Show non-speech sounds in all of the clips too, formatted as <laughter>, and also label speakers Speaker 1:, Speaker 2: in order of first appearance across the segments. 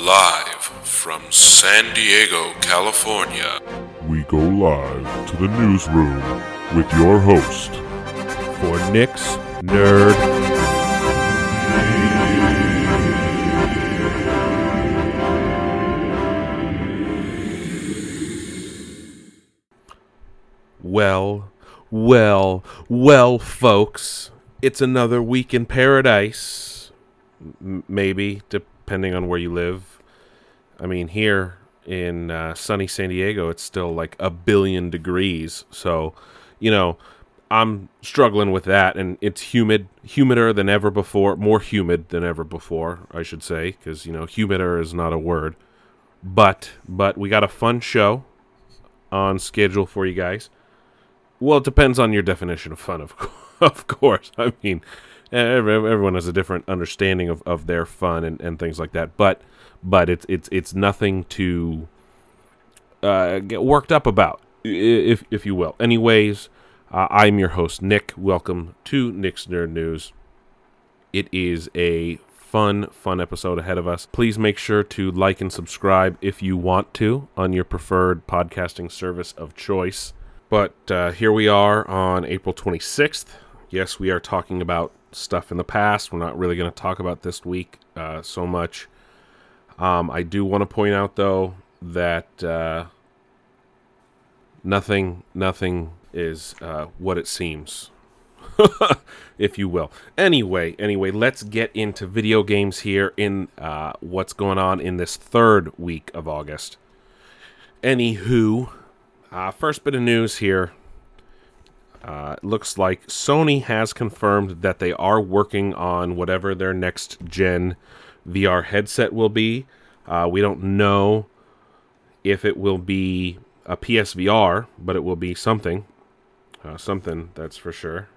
Speaker 1: Live from San Diego, California.
Speaker 2: We go live to the newsroom with your host,
Speaker 3: for Nick's Nerd. Well, well, well, folks, it's another week in paradise. M- maybe, depending on where you live. I mean, here in uh, sunny San Diego, it's still like a billion degrees. So, you know, I'm struggling with that, and it's humid, humider than ever before, more humid than ever before, I should say, because you know, humider is not a word. But, but we got a fun show on schedule for you guys. Well, it depends on your definition of fun, of <laughs> of course. I mean, everyone has a different understanding of, of their fun and, and things like that. But but it's it's it's nothing to uh, get worked up about, if if you will. Anyways, uh, I'm your host Nick. Welcome to Nick's Nerd News. It is a fun fun episode ahead of us. Please make sure to like and subscribe if you want to on your preferred podcasting service of choice. But uh, here we are on April 26th. Yes, we are talking about stuff in the past. We're not really going to talk about this week uh, so much. Um, I do want to point out, though, that uh, nothing, nothing is uh, what it seems, <laughs> if you will. Anyway, anyway, let's get into video games here in uh, what's going on in this third week of August. Anywho, uh, first bit of news here. Uh, it looks like Sony has confirmed that they are working on whatever their next gen VR headset will be. Uh, we don't know if it will be a PSVR, but it will be something. Uh, something, that's for sure.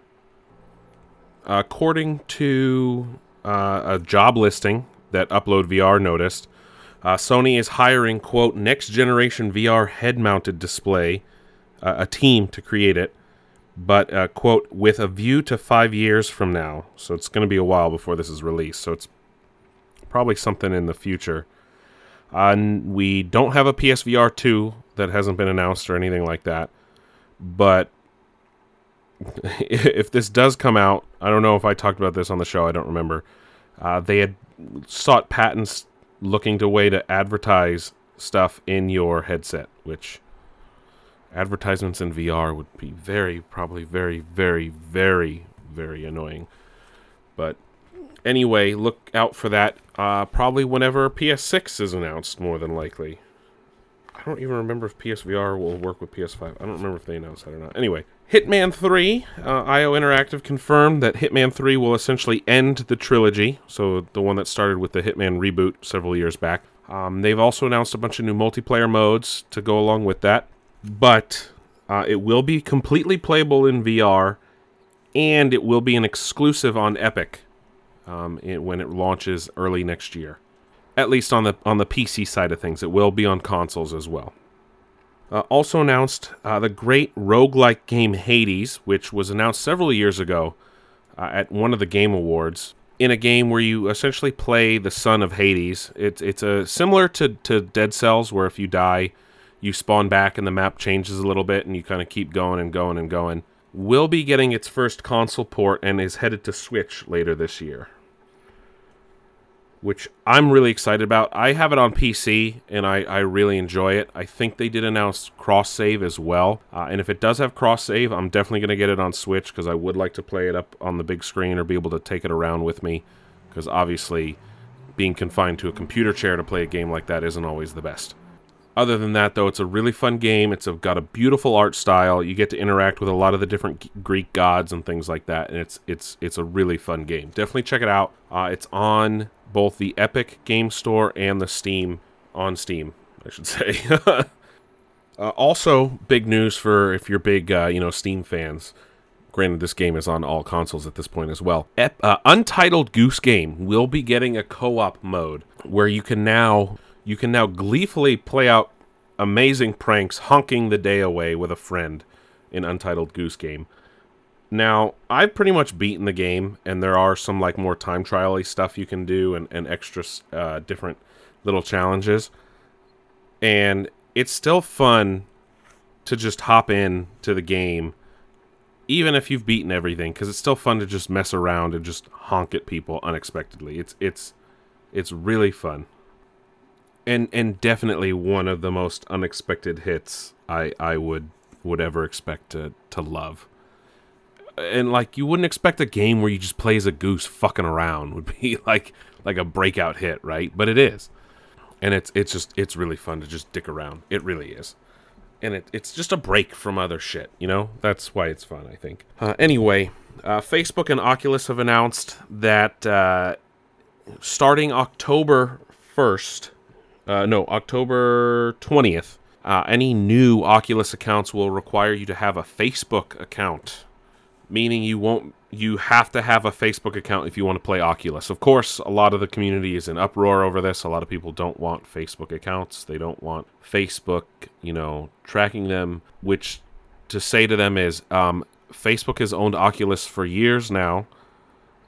Speaker 3: According to uh, a job listing that Upload VR noticed, uh, Sony is hiring, quote, next generation VR head mounted display, a team to create it, but, uh, quote, with a view to five years from now. So it's going to be a while before this is released. So it's probably something in the future. Uh, we don't have a PSVR 2 that hasn't been announced or anything like that. But <laughs> if this does come out, I don't know if I talked about this on the show, I don't remember. Uh, they had sought patents looking to way to advertise stuff in your headset, which advertisements in VR would be very, probably very, very, very, very annoying. But anyway, look out for that. Uh, probably whenever PS6 is announced, more than likely. I don't even remember if PSVR will work with PS5. I don't remember if they announced that or not. Anyway, Hitman 3. Uh, IO Interactive confirmed that Hitman 3 will essentially end the trilogy, so the one that started with the Hitman reboot several years back. Um, they've also announced a bunch of new multiplayer modes to go along with that, but uh, it will be completely playable in VR, and it will be an exclusive on Epic um, it, when it launches early next year. At least on the on the PC side of things, it will be on consoles as well. Uh, also announced uh, the great roguelike game Hades, which was announced several years ago uh, at one of the Game Awards. In a game where you essentially play the son of Hades, it's it's a similar to, to Dead Cells, where if you die, you spawn back and the map changes a little bit, and you kind of keep going and going and going. Will be getting its first console port and is headed to Switch later this year which I'm really excited about. I have it on PC and I, I really enjoy it. I think they did announce cross save as well. Uh, and if it does have cross save, I'm definitely going to get it on Switch because I would like to play it up on the big screen or be able to take it around with me. Because obviously, being confined to a computer chair to play a game like that isn't always the best. Other than that, though, it's a really fun game. It's a, got a beautiful art style. You get to interact with a lot of the different Greek gods and things like that, and it's it's it's a really fun game. Definitely check it out. Uh, it's on both the Epic Game Store and the Steam on Steam, I should say. <laughs> uh, also, big news for if you're big, uh, you know, Steam fans. Granted, this game is on all consoles at this point as well. Ep- uh, Untitled Goose Game will be getting a co-op mode where you can now you can now gleefully play out amazing pranks, honking the day away with a friend in Untitled Goose Game. Now, I've pretty much beaten the game, and there are some like more time trial stuff you can do and, and extra uh, different little challenges. And it's still fun to just hop in to the game even if you've beaten everything cuz it's still fun to just mess around and just honk at people unexpectedly. It's it's it's really fun. And and definitely one of the most unexpected hits I I would would ever expect to to love. And like you wouldn't expect a game where you just play as a goose fucking around would be <laughs> like like a breakout hit, right? But it is. And it's it's just it's really fun to just dick around. It really is and it, it's just a break from other shit. You know, that's why it's fun. I think. Uh, anyway, uh, Facebook and Oculus have announced that uh, starting October first, uh, no, October twentieth, uh, any new Oculus accounts will require you to have a Facebook account, meaning you won't you have to have a Facebook account if you want to play Oculus. Of course, a lot of the community is in uproar over this. A lot of people don't want Facebook accounts. They don't want Facebook, you know, tracking them, which to say to them is um, Facebook has owned Oculus for years now.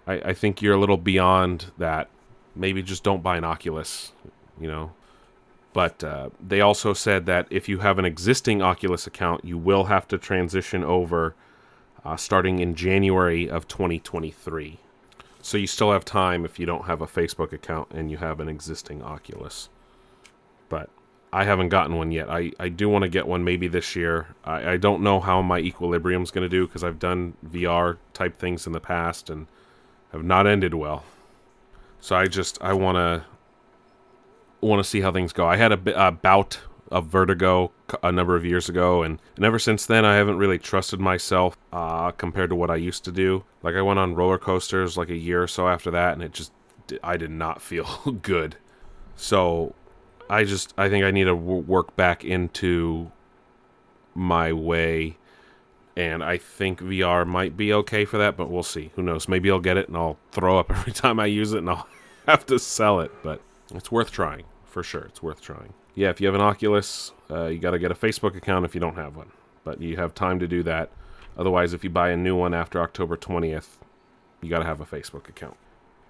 Speaker 3: I, I think you're a little beyond that. Maybe just don't buy an Oculus, you know. But uh, they also said that if you have an existing Oculus account, you will have to transition over uh, starting in January of 2023. So you still have time if you don't have a Facebook account and you have an existing Oculus. But I haven't gotten one yet. I, I do want to get one maybe this year. I, I don't know how my Equilibrium's going to do because I've done VR type things in the past and have not ended well. So I just I want to want to see how things go. I had a, a bout of vertigo a number of years ago, and, and ever since then, I haven't really trusted myself uh, compared to what I used to do. Like I went on roller coasters like a year or so after that, and it just I did not feel <laughs> good. So I just I think I need to work back into my way. And I think VR might be okay for that, but we'll see. Who knows? Maybe I'll get it and I'll throw up <laughs> every time I use it and I'll <laughs> have to sell it. But it's worth trying, for sure. It's worth trying yeah, if you have an Oculus, uh, you got to get a Facebook account if you don't have one. But you have time to do that. Otherwise, if you buy a new one after October 20th, you got to have a Facebook account.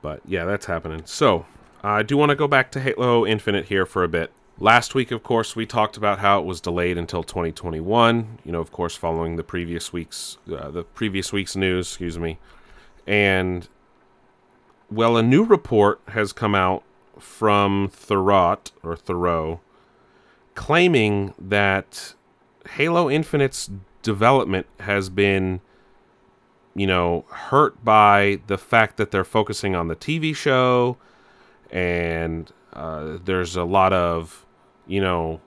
Speaker 3: But yeah, that's happening. So, I do want to go back to Halo Infinite here for a bit. Last week, of course, we talked about how it was delayed until 2021. You know, of course, following the previous week's uh, the previous week's news, excuse me. And well, a new report has come out from Thurrott or Thoreau claiming that Halo Infinite's development has been, you know, hurt by the fact that they're focusing on the TV show, and uh, there's a lot of, you know,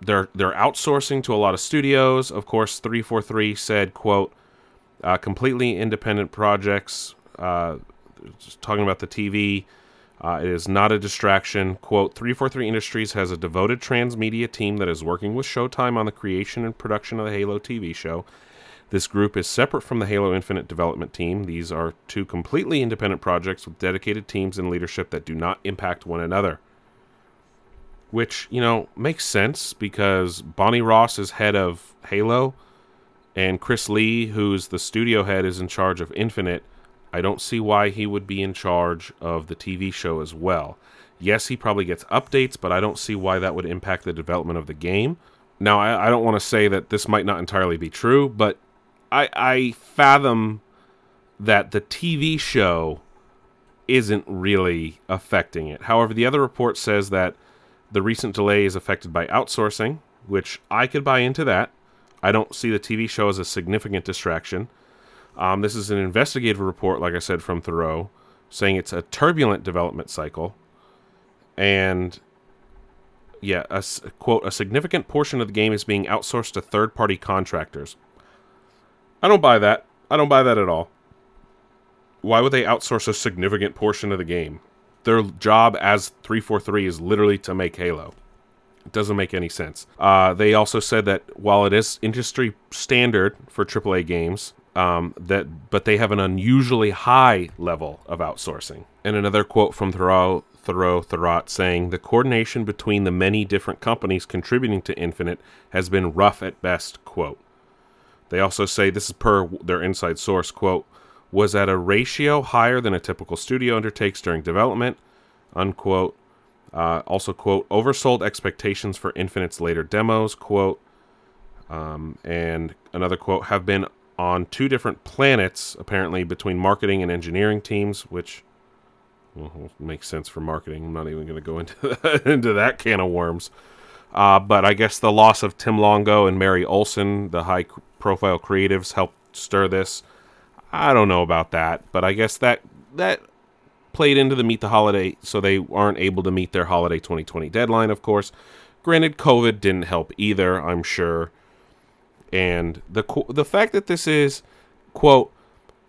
Speaker 3: they're they're outsourcing to a lot of studios. Of course, three four three said, "quote uh, Completely independent projects." Uh, talking about the TV uh, it is not a distraction. Quote 343 Industries has a devoted transmedia team that is working with Showtime on the creation and production of the Halo TV show. This group is separate from the Halo Infinite development team. These are two completely independent projects with dedicated teams and leadership that do not impact one another. Which, you know, makes sense because Bonnie Ross is head of Halo, and Chris Lee, who's the studio head, is in charge of Infinite I don't see why he would be in charge of the TV show as well. Yes, he probably gets updates, but I don't see why that would impact the development of the game. Now, I, I don't want to say that this might not entirely be true, but I, I fathom that the TV show isn't really affecting it. However, the other report says that the recent delay is affected by outsourcing, which I could buy into that. I don't see the TV show as a significant distraction. Um, this is an investigative report, like I said, from Thoreau, saying it's a turbulent development cycle. And yeah, a, quote, a significant portion of the game is being outsourced to third party contractors. I don't buy that. I don't buy that at all. Why would they outsource a significant portion of the game? Their job as 343 is literally to make Halo. It doesn't make any sense. Uh, they also said that while it is industry standard for AAA games, um, that but they have an unusually high level of outsourcing. And another quote from Thoreau, Thoreau Thurrott saying, "The coordination between the many different companies contributing to Infinite has been rough at best." Quote. They also say this is per their inside source quote was at a ratio higher than a typical studio undertakes during development. Unquote. Uh, also, quote, oversold expectations for Infinite's later demos, quote, um, and another quote, have been on two different planets, apparently, between marketing and engineering teams, which well, makes sense for marketing. I'm not even going to go into that, <laughs> into that can of worms. Uh, but I guess the loss of Tim Longo and Mary Olson, the high profile creatives, helped stir this. I don't know about that, but I guess that that played into the meet the holiday, so they aren't able to meet their holiday 2020 deadline. Of course, granted, COVID didn't help either. I'm sure, and the the fact that this is quote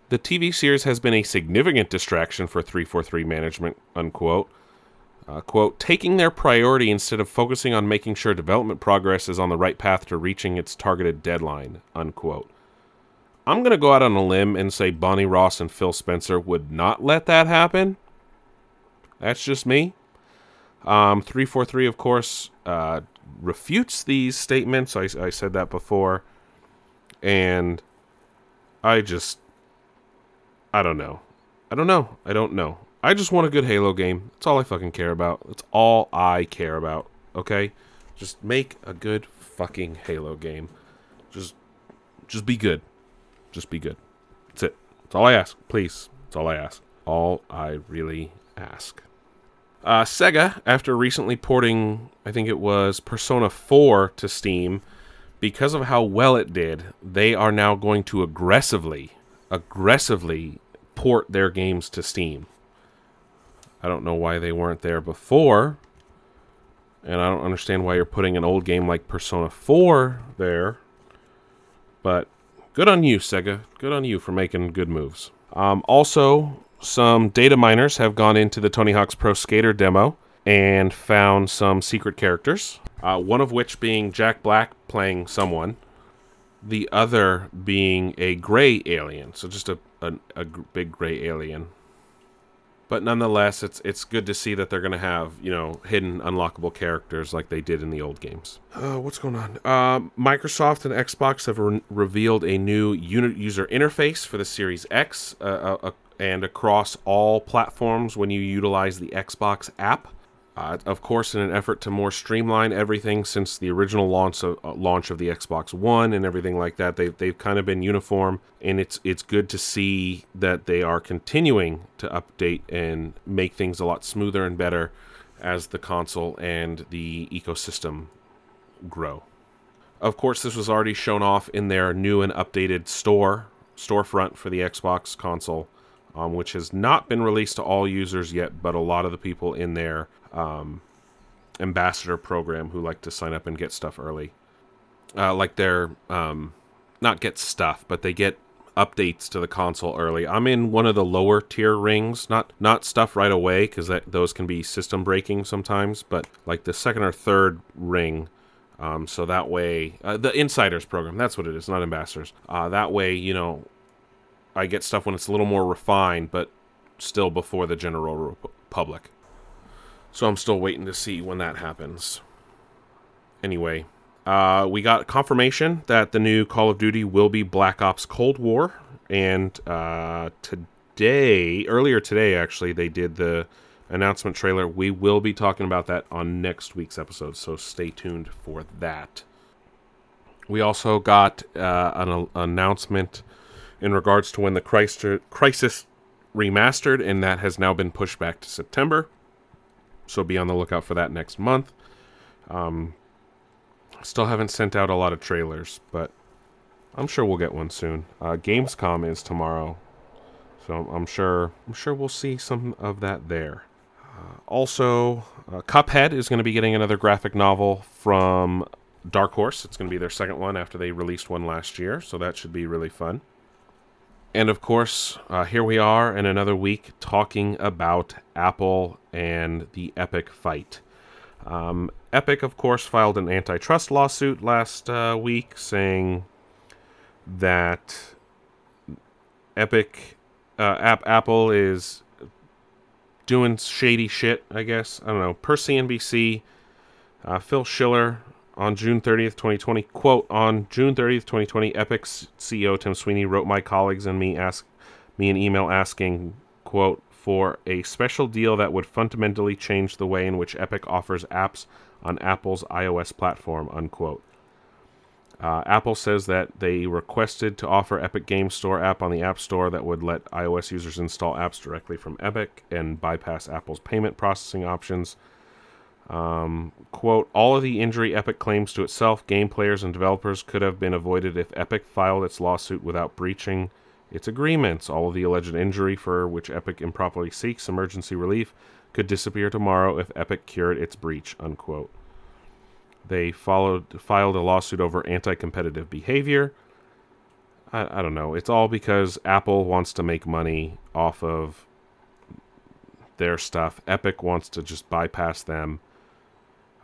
Speaker 3: the TV series has been a significant distraction for 343 management unquote. Uh, quote, taking their priority instead of focusing on making sure development progress is on the right path to reaching its targeted deadline, unquote. I'm going to go out on a limb and say Bonnie Ross and Phil Spencer would not let that happen. That's just me. Um, 343, of course, uh, refutes these statements. I, I said that before. And I just. I don't know. I don't know. I don't know. I just want a good Halo game. That's all I fucking care about. That's all I care about. Okay? Just make a good fucking Halo game. Just just be good. Just be good. That's it. That's all I ask. Please. That's all I ask. All I really ask. Uh, Sega, after recently porting, I think it was Persona 4 to Steam, because of how well it did, they are now going to aggressively, aggressively port their games to Steam. I don't know why they weren't there before. And I don't understand why you're putting an old game like Persona 4 there. But good on you, Sega. Good on you for making good moves. Um, also, some data miners have gone into the Tony Hawk's Pro Skater demo and found some secret characters. Uh, one of which being Jack Black playing someone, the other being a gray alien. So just a, a, a big gray alien but nonetheless, it's it's good to see that they're to have you know hidden unlockable characters like they did in the old games. Uh, what's going on? Uh, Microsoft and Xbox have re- revealed a new unit user interface for the Series X uh, uh, uh and across all platforms when you utilize the Xbox app. Uh, of course, in an effort to more streamline everything since the original launch of, uh, launch of the Xbox One and everything like that, they've, they've kind of been uniform, and it's it's good to see that they are continuing to update and make things a lot smoother and better as the console and the ecosystem grow. Of course, this was already shown off in their new and updated store storefront for the Xbox console um, which has not been released to all users yet, but a lot of the people in their um, ambassador program who like to sign up and get stuff early, uh, like their um, not get stuff, but they get updates to the console early. I'm in one of the lower tier rings, not not stuff right away because those can be system breaking sometimes, but like the second or third ring. Um, so that way, uh, the insiders program, that's what it is, not ambassadors. Uh, that way, you know, I get stuff when it's a little more refined, but still before the general public. So I'm still waiting to see when that happens. Anyway, uh, we got confirmation that the new Call of Duty will be Black Ops Cold War, and uh, today, earlier today, actually, they did the announcement trailer. We will be talking about that on next week's episode, so stay tuned for that. We also got uh, an announcement in regards to when the Crysis remastered, and that has now been pushed back to September. So be on the lookout for that next month. Um, still haven't sent out a lot of trailers, but I'm sure we'll get one soon. Uh, Gamescom is tomorrow, so I'm sure I'm sure we'll see some of that there. Uh, also, uh, Cuphead is going to be getting another graphic novel from Dark Horse. It's going to be their second one after they released one last year, so that should be really fun. And of course, uh, here we are in another week talking about Apple and the Epic fight. Um, Epic, of course, filed an antitrust lawsuit last uh, week saying that Epic, uh, App, Apple is doing shady shit, I guess. I don't know. Per CNBC, uh, Phil Schiller, on June 30th, 2020. Quote, on June 30th, 2020, Epic's CEO Tim Sweeney wrote my colleagues and me ask me an email asking, quote, for a special deal that would fundamentally change the way in which Epic offers apps on Apple's iOS platform, unquote. Uh, Apple says that they requested to offer Epic Game Store app on the App Store that would let iOS users install apps directly from Epic and bypass Apple's payment processing options. Um, quote, all of the injury Epic claims to itself, game players, and developers could have been avoided if Epic filed its lawsuit without breaching its agreements. All of the alleged injury for which Epic improperly seeks emergency relief could disappear tomorrow if Epic cured its breach, unquote. They followed filed a lawsuit over anti-competitive behavior. I, I don't know. It's all because Apple wants to make money off of their stuff. Epic wants to just bypass them.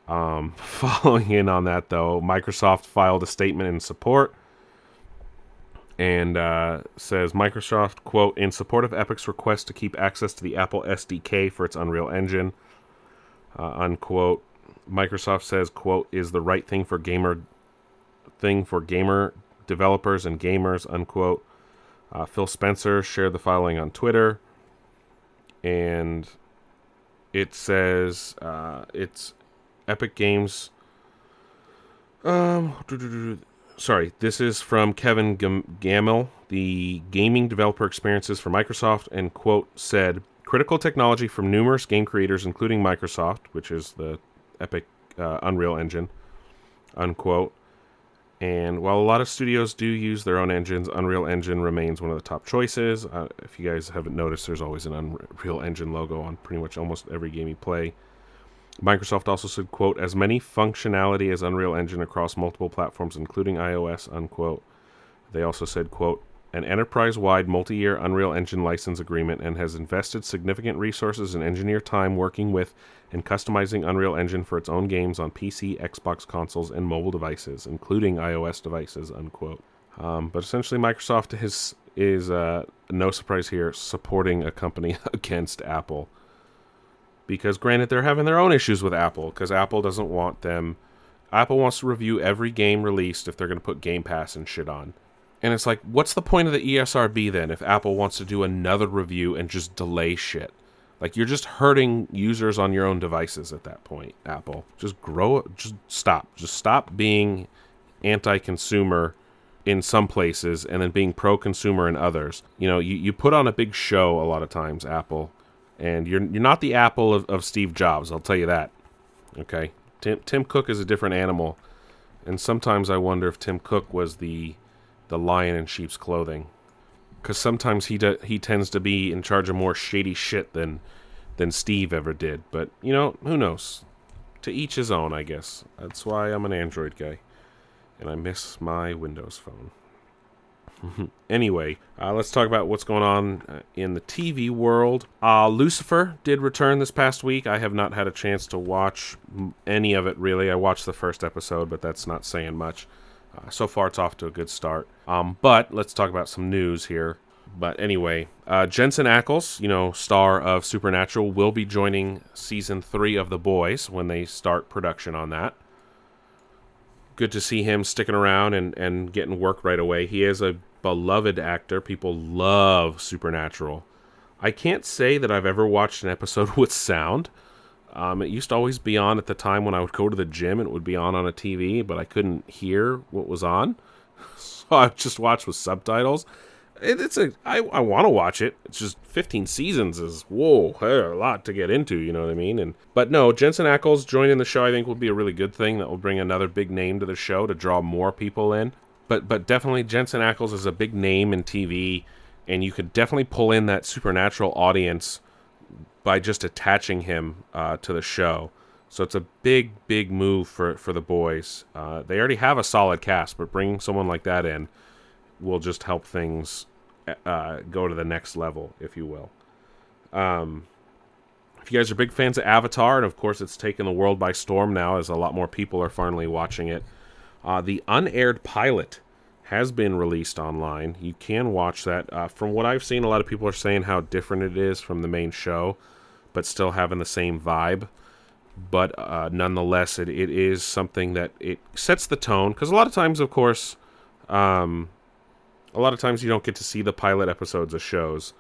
Speaker 3: Um, <laughs> following in on that, though, Microsoft filed a statement in support and uh, says Microsoft, quote, in support of Epic's request to keep access to the Apple SDK for its Unreal Engine, uh, unquote. Microsoft says, quote, is the right thing for gamer thing for gamer developers and gamers, unquote. Uh, Phil Spencer shared the following on Twitter, and it says uh, it's Epic Games. Um, sorry, this is from Kevin Gammill, the gaming developer experiences for Microsoft, and quote said critical technology from numerous game creators, including Microsoft, which is the Epic uh, Unreal Engine, unquote. And while a lot of studios do use their own engines, Unreal Engine remains one of the top choices. Uh, if you guys haven't noticed, there's always an Unreal Engine logo on pretty much almost every game you play. Microsoft also said, quote, as many functionality as Unreal Engine across multiple platforms, including iOS, unquote. They also said, quote, an enterprise-wide multi-year Unreal Engine license agreement and has invested significant resources and engineer time working with and customizing Unreal Engine for its own games on PC, Xbox consoles, and mobile devices, including iOS devices, unquote. Um, but essentially, Microsoft is, is uh, no surprise here, supporting a company <laughs> against Apple because granted they're having their own issues with Apple because Apple doesn't want them Apple wants to review every game released if they're going to put Game Pass and shit on. And it's like what's the point of the ESRB then if Apple wants to do another review and just delay shit? Like you're just hurting users on your own devices at that point, Apple. Just grow up just stop. Just stop being anti-consumer in some places and then being pro-consumer in others. You know, you, you put on a big show a lot of times, Apple, and you're you're not the apple of, of Steve Jobs. I'll tell you that. Okay, Tim Tim Cook is a different animal, and sometimes I wonder if Tim Cook was the the lion in sheep's clothing, because sometimes he do, he tends to be in charge of more shady shit than than Steve ever did. But you know, who knows? To each his own, I guess. That's why I'm an Android guy, and I miss my Windows phone. <laughs> anyway, uh, let's talk about what's going on uh, in the TV world. Uh, Lucifer did return this past week. I have not had a chance to watch any of it really. I watched the first episode, but that's not saying much. Uh, so far, it's off to a good start. Um, but let's talk about some news here. But anyway, uh, Jensen Ackles, you know, star of Supernatural, will be joining season three of The Boys when they start production on that good to see him sticking around and, and getting work right away. He is a beloved actor. People love Supernatural. I can't say that I've ever watched an episode <laughs> with sound. Um, it used to always be on at the time when I would go to the gym. It would be on on a TV, but I couldn't hear what was on. <laughs> So I just watched with subtitles. It, it's a I, I want to watch it. It's just 15 seasons is whoa, a lot to get into. You know what I mean? And but no, Jensen Ackles joining the show I think will be a really good thing. That will bring another big name to the show to draw more people in. But but definitely Jensen Ackles is a big name in TV, and you could definitely pull in that supernatural audience by just attaching him uh, to the show. So it's a big, big move for, for the boys. Uh, they already have a solid cast, but bringing someone like that in will just help things uh, go to the next level, if you will. Um, if you guys are big fans of Avatar, and of course it's taken the world by storm now, as a lot more people are finally watching it. Uh, the unaired pilot has been released online. You can watch that. Uh, from what I've seen, a lot of people are saying how different it is from the main show, but still having the same vibe. But uh, nonetheless, it, it is something that it sets the tone. Because a lot of times, of course, um, a lot of times you don't get to see the pilot episodes of shows.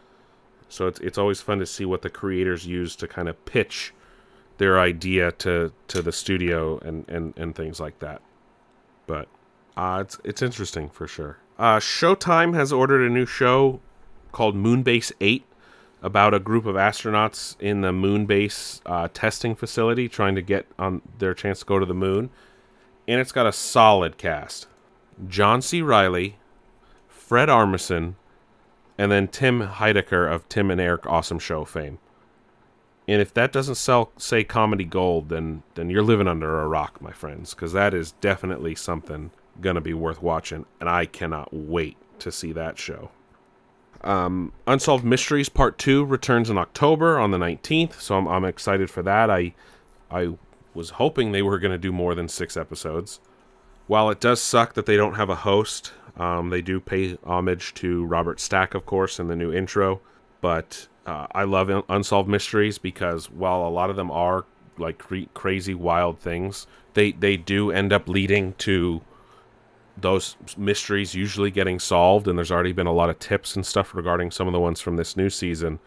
Speaker 3: So it's it's always fun to see what the creators use to kind of pitch their idea to to the studio and and and things like that. But uh, it's it's interesting for sure. Uh, Showtime has ordered a new show called Moonbase Eight about a group of astronauts in the Moonbase uh, testing facility trying to get on their chance to go to the moon, and it's got a solid cast: John C. Reilly, Fred Armisen, and then Tim Heidecker of Tim and Eric Awesome Show fame. And if that doesn't sell, say comedy gold, then then you're living under a rock, my friends, because that is definitely something gonna be worth watching, and I cannot wait to see that show. Um, Unsolved Mysteries Part Two returns in October on the 19th, so I'm, I'm excited for that. I I was hoping they were gonna do more than six episodes. While it does suck that they don't have a host, um, they do pay homage to Robert Stack, of course, in the new intro. But uh, I love Unsolved Mysteries because while a lot of them are like cre- crazy, wild things, they they do end up leading to those mysteries usually getting solved. And there's already been a lot of tips and stuff regarding some of the ones from this new season.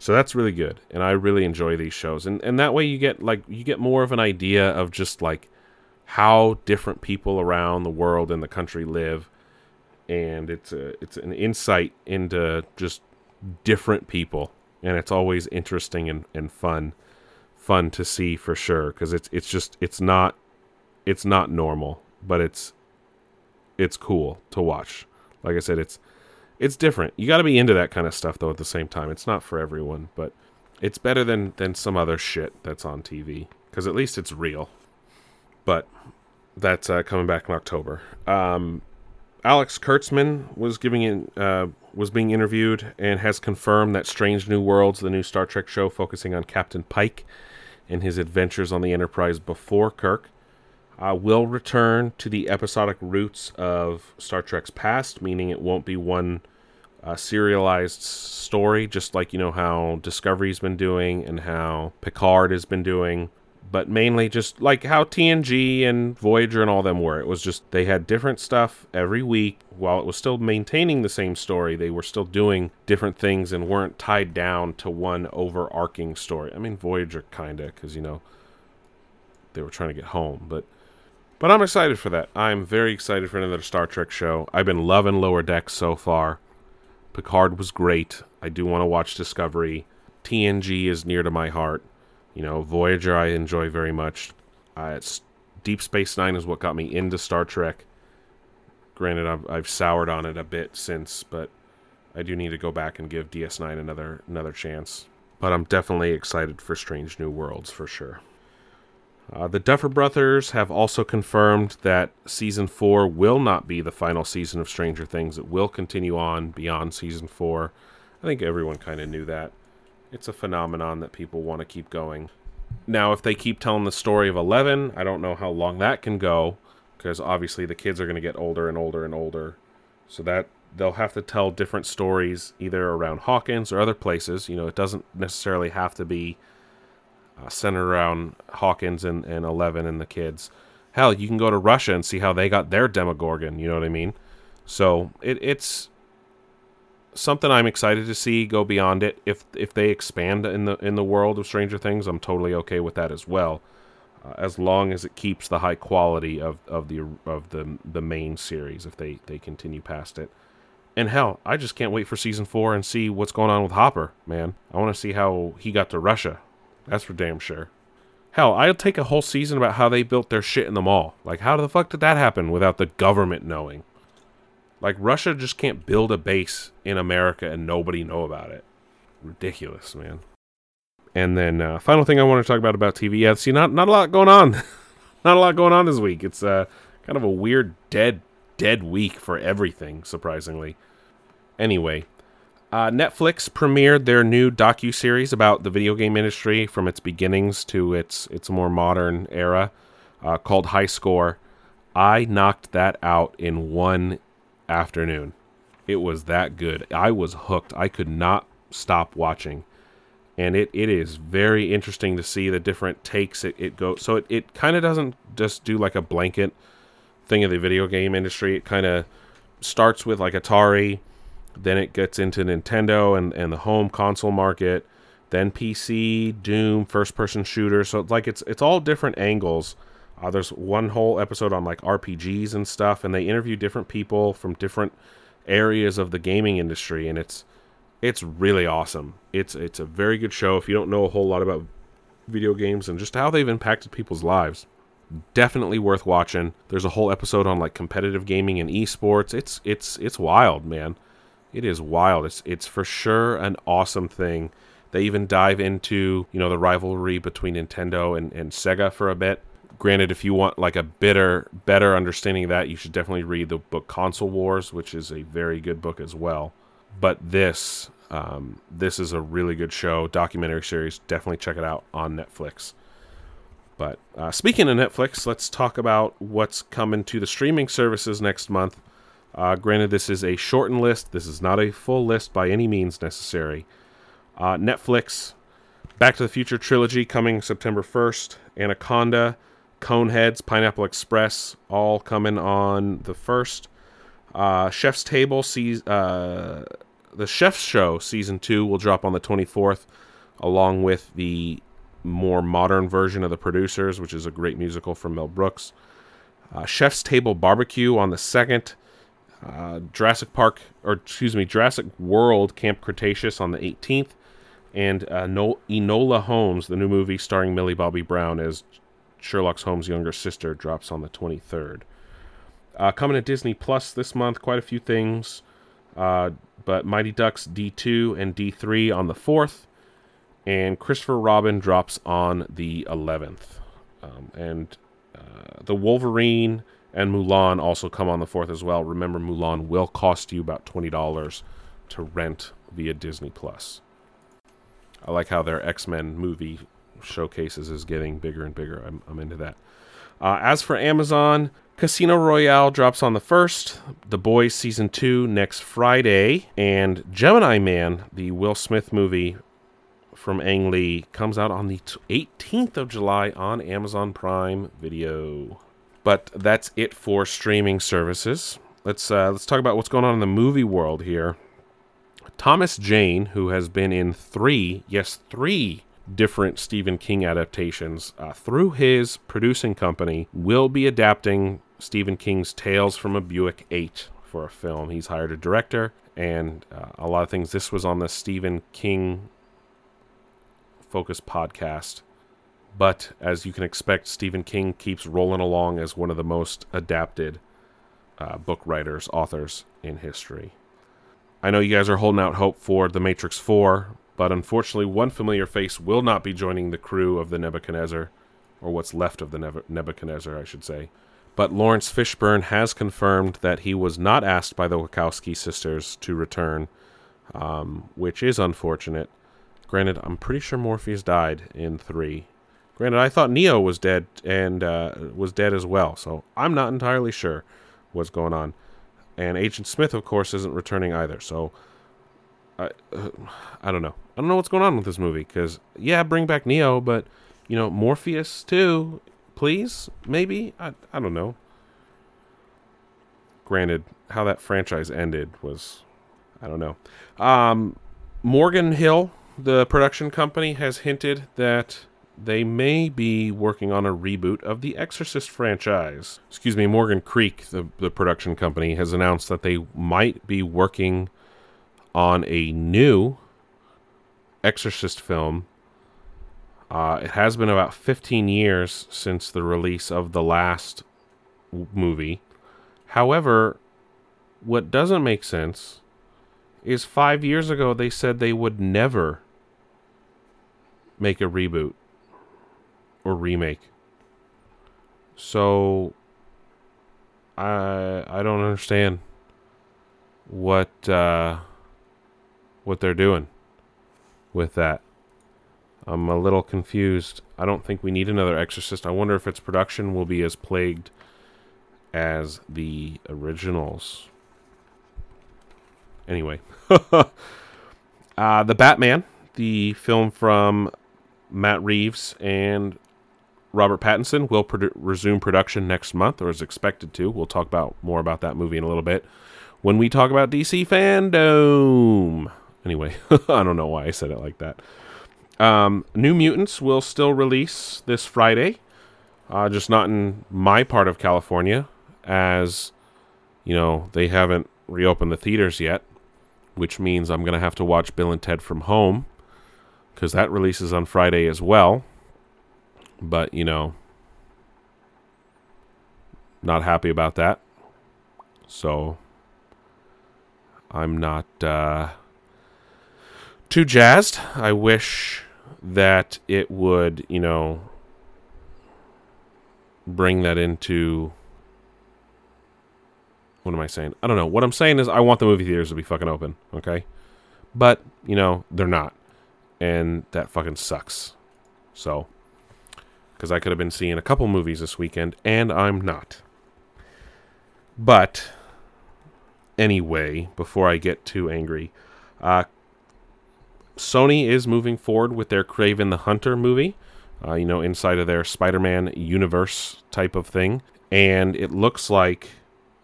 Speaker 3: So that's really good, and I really enjoy these shows. And and that way you get like you get more of an idea of just like how different people around the world and the country live and it's a it's an insight into just different people and it's always interesting and, and fun fun to see for sure because it's it's just it's not it's not normal but it's it's cool to watch. Like i said it's it's different. You got to be into that kind of stuff though at the same time. It's not for everyone but it's better than than some other shit that's on tv because at least it's real. But that's uh, coming back in october. Um Alex Kurtzman was giving in, uh, was being interviewed and has confirmed that Strange New Worlds, the new Star Trek show focusing on Captain Pike and his adventures on the Enterprise before Kirk, uh, will return to the episodic roots of Star Trek's past, meaning it won't be one uh, serialized story, just like you know how Discovery's been doing and how Picard has been doing but mainly just like how TNG and Voyager and all them were. It was just they had different stuff every week while it was still maintaining the same story. They were still doing different things and weren't tied down to one overarching story. I mean, Voyager kind of because you know they were trying to get home, but but I'm excited for that. I'm very excited for another Star Trek show. I've been loving Lower Decks so far. Picard was great. I do want to watch Discovery. TNG is near to my heart. You know, Voyager I enjoy very much. Uh, it's Deep Space Nine is what got me into Star Trek. Granted, I've, I've soured on it a bit since, but I do need to go back and give DS9 another another chance. But I'm definitely excited for Strange New Worlds for sure. Uh, the Duffer Brothers have also confirmed that season four will not be the final season of Stranger Things. It will continue on beyond season four. I think everyone kind of knew that it's a phenomenon that people want to keep going. Now, if they keep telling the story of Eleven, I don't know how long that can go, because obviously the kids are going to get older and older and older. So that they'll have to tell different stories either around Hawkins or other places. You know, it doesn't necessarily have to be uh, centered around Hawkins and, and Eleven and the kids. Hell, you can go to Russia and see how they got their Demogorgon. You know what I mean? So it, it's something I'm excited to see go beyond it. If if they expand in the in the world of Stranger Things, I'm totally okay with that as well, uh, as long as it keeps the high quality of, of the of the the main series. If they they continue past it, and hell, I just can't wait for season four and see what's going on with Hopper. Man, I want to see how he got to Russia. That's for damn sure. Hell, I'll take a whole season about how they built their shit in the mall. Like, how the fuck did that happen without the government knowing? Like Russia just can't build a base in America and nobody know about it. Ridiculous, man. And then uh, final thing I want to talk about about TV. Yeah, see, not not a lot going on. <laughs> not a lot going on this week. It's uh, kind of a weird dead dead week for everything. Surprisingly. Anyway, uh, Netflix premiered their new docu series about the video game industry from its beginnings to its its more modern era, uh, called High Score. I knocked that out in one afternoon. It was that good. I was hooked. I could not stop watching. And it, it is very interesting to see the different takes it, it goes. So it, it kind of doesn't just do like a blanket thing of the video game industry. It kind of starts with like Atari Then it gets into Nintendo and, and the home console market. Then PC, Doom, first person shooter. So it's like it's it's all different angles. Uh, there's one whole episode on like RPGs and stuff, and they interview different people from different areas of the gaming industry, and it's it's really awesome. It's it's a very good show. If you don't know a whole lot about video games and just how they've impacted people's lives, definitely worth watching. There's a whole episode on like competitive gaming and esports. It's it's it's wild, man. It is wild. It's it's for sure an awesome thing. They even dive into, you know, the rivalry between Nintendo and, and Sega for a bit. Granted, if you want like a better better understanding of that, you should definitely read the book Console Wars, which is a very good book as well. But this um, this is a really good show, documentary series. Definitely check it out on Netflix. But uh, speaking of Netflix, let's talk about what's coming to the streaming services next month. Uh, granted, this is a shortened list. This is not a full list by any means necessary. Uh, Netflix, Back to the Future trilogy coming September 1st. Anaconda, Coneheads, Pineapple Express, all coming on the 1st. Uh, Chef's Table, sees, uh, the Chef's Show season 2 will drop on the 24th, along with the more modern version of The Producers, which is a great musical from Mel Brooks. Uh, Chef's Table Barbecue on the 2nd. Uh, Jurassic Park, or excuse me, Jurassic World Camp Cretaceous on the 18th. And uh, no- Enola Holmes, the new movie starring Millie Bobby Brown as Sherlock Holmes' younger sister, drops on the 23rd. Uh, coming to Disney Plus this month, quite a few things. Uh, but Mighty Ducks D2 and D3 on the 4th and Christopher Robin drops on the 11th. Um, and uh, the Wolverine and Mulan also come on the 4th as well. Remember, Mulan will cost you about $20 to rent via Disney Plus. I like how their X Men movie showcases is getting bigger and bigger. I'm, I'm into that. Uh, as for Amazon, Casino Royale drops on the 1st, The Boys Season 2 next Friday, and Gemini Man, the Will Smith movie, from Ang Lee comes out on the 18th of July on Amazon Prime Video. But that's it for streaming services. Let's uh, let's talk about what's going on in the movie world here. Thomas Jane, who has been in three, yes, three different Stephen King adaptations, uh, through his producing company, will be adapting Stephen King's Tales from a Buick 8 for a film. He's hired a director and uh, a lot of things. This was on the Stephen King Focus podcast. But as you can expect, Stephen King keeps rolling along as one of the most adapted uh, book writers, authors in history. I know you guys are holding out hope for The Matrix 4, but unfortunately, one familiar face will not be joining the crew of the Nebuchadnezzar, or what's left of the Nebuchadnezzar, I should say. But Laurence Fishburne has confirmed that he was not asked by the Wachowski sisters to return, um, which is unfortunate. Granted, I'm pretty sure Morpheus died in three. Granted, I thought Neo was dead and uh, was dead as well, so I'm not entirely sure what's going on. And Agent Smith, of course, isn't returning either. So I, uh, I don't know. I don't know what's going on with this movie. Because yeah, bring back Neo, but you know Morpheus too, please, maybe. I I don't know. Granted, how that franchise ended was, I don't know. Um, Morgan Hill the production company has hinted that they may be working on a reboot of the Exorcist franchise. Excuse me, Morgan Creek, the, the production company, has announced that they might be working on a new Exorcist film. Uh, it has been about 15 years since the release of the last movie. However, what doesn't make sense is five years ago they said they would never make a reboot or remake. So I I don't understand what uh, what they're doing with that. I'm a little confused. I don't think we need another Exorcist. I wonder if its production will be as plagued as the originals. Anyway, <laughs> uh, the Batman, the film from Matt Reeves and Robert Pattinson will resume production next month, or is expected to. We'll talk about more about that movie in a little bit. when we talk about DC fandom. Anyway, <laughs> I don't know why I said it like that. Um, New Mutants will still release this Friday, uh, just not in my part of California, as you know they haven't reopened the theaters yet, which means I'm gonna have to watch Bill and Ted from home because that releases on Friday as well. But you know, not happy about that. So I'm not uh, too jazzed. I wish that it would, you know, bring that into. What am I saying? I don't know. What I'm saying is, I want the movie theaters to be fucking open, okay? But, you know, they're not. And that fucking sucks. So, because I could have been seeing a couple movies this weekend, and I'm not. But, anyway, before I get too angry, uh, Sony is moving forward with their Kraven the Hunter movie, uh, you know, inside of their Spider Man universe type of thing. And it looks like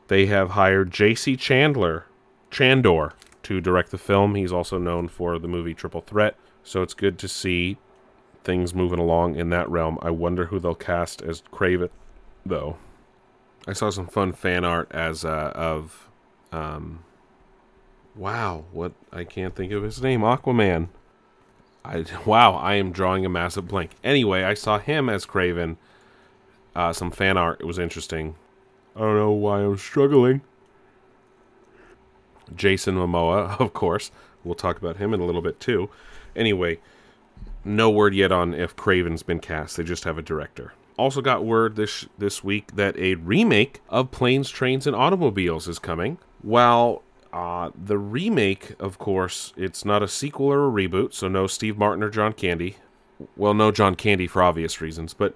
Speaker 3: they have hired J.C. Chandler, Chandor, to direct the film. He's also known for the movie Triple Threat. So it's good to see things moving along in that realm. I wonder who they'll cast as Kraven, though. I saw some fun fan art as uh, of um, Wow, what I can't think of his name. Aquaman. I <laughs> wow, I am drawing a massive blank. Anyway, I saw him as Kraven. Uh, some fan art. It was interesting. I don't know why I'm struggling. Jason Momoa, <laughs> of course. We'll talk about him in a little bit too. Anyway, no word yet on if Kraven's been cast. They just have a director. Also got word this this week that a remake of Planes, Trains, and Automobiles is coming. While uh, the remake, of course, it's not a sequel or a reboot, so no Steve Martin or John Candy. Well, no John Candy for obvious reasons, but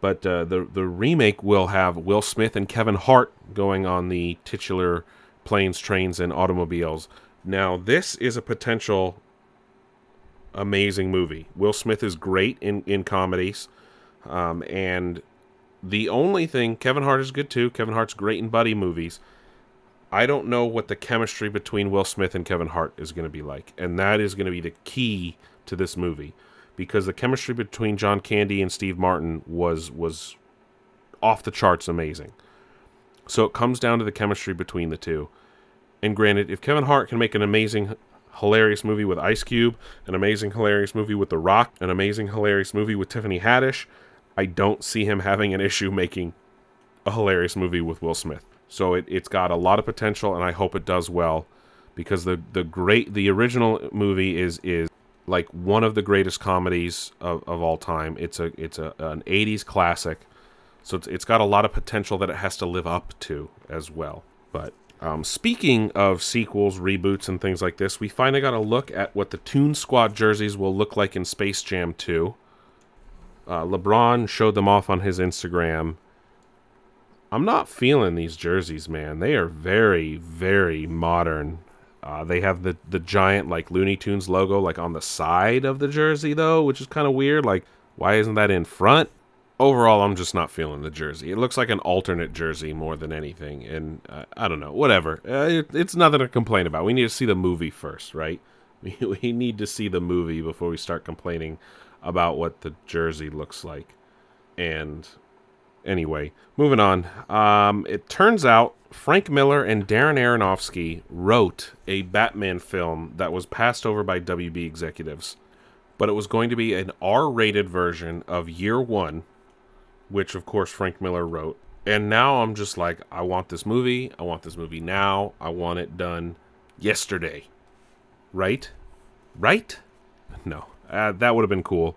Speaker 3: but uh, the the remake will have Will Smith and Kevin Hart going on the titular planes, trains, and automobiles. Now, this is a potential amazing movie. Will Smith is great in in comedies, um, and the only thing Kevin Hart is good too. Kevin Hart's great in buddy movies I don't know what the chemistry between Will Smith and Kevin Hart is going to be like, and that is going to be the key to this movie because the chemistry between John Candy and Steve Martin was was off the charts amazing. So it comes down to the chemistry between the two. And granted, if Kevin Hart can make an amazing hilarious movie with Ice Cube, an amazing hilarious movie with The Rock, an amazing hilarious movie with Tiffany Haddish, I don't see him having an issue making a hilarious movie with Will Smith. So it, it's got a lot of potential, and I hope it does well, because the the great the original movie is is like one of the greatest comedies of, of all time. It's a it's a an '80s classic, so it's, it's got a lot of potential that it has to live up to as well. But um, speaking of sequels, reboots, and things like this, we finally got a look at what the Toon Squad jerseys will look like in Space Jam 2. Uh, LeBron showed them off on his Instagram, I'm not feeling these jerseys, man. They are very, very modern. Uh, they have the the giant like Looney Tunes logo like on the side of the jersey though, which is kind of weird. Like, why isn't that in front? Overall, I'm just not feeling the jersey. It looks like an alternate jersey more than anything, and uh, I don't know. Whatever. Uh, it, it's nothing to complain about. We need to see the movie first, right? <laughs> We we need to see the movie before we start complaining about what the jersey looks like. And anyway, moving on. Um, it turns out Frank Miller and Darren Aronofsky wrote a Batman film that was passed over by WB executives, but it was going to be an R-rated version of Year One, which of course Frank Miller wrote. And now I'm just like, I want this movie. I want this movie now. I want it done yesterday. Right? Right? No, uh, that would have been cool.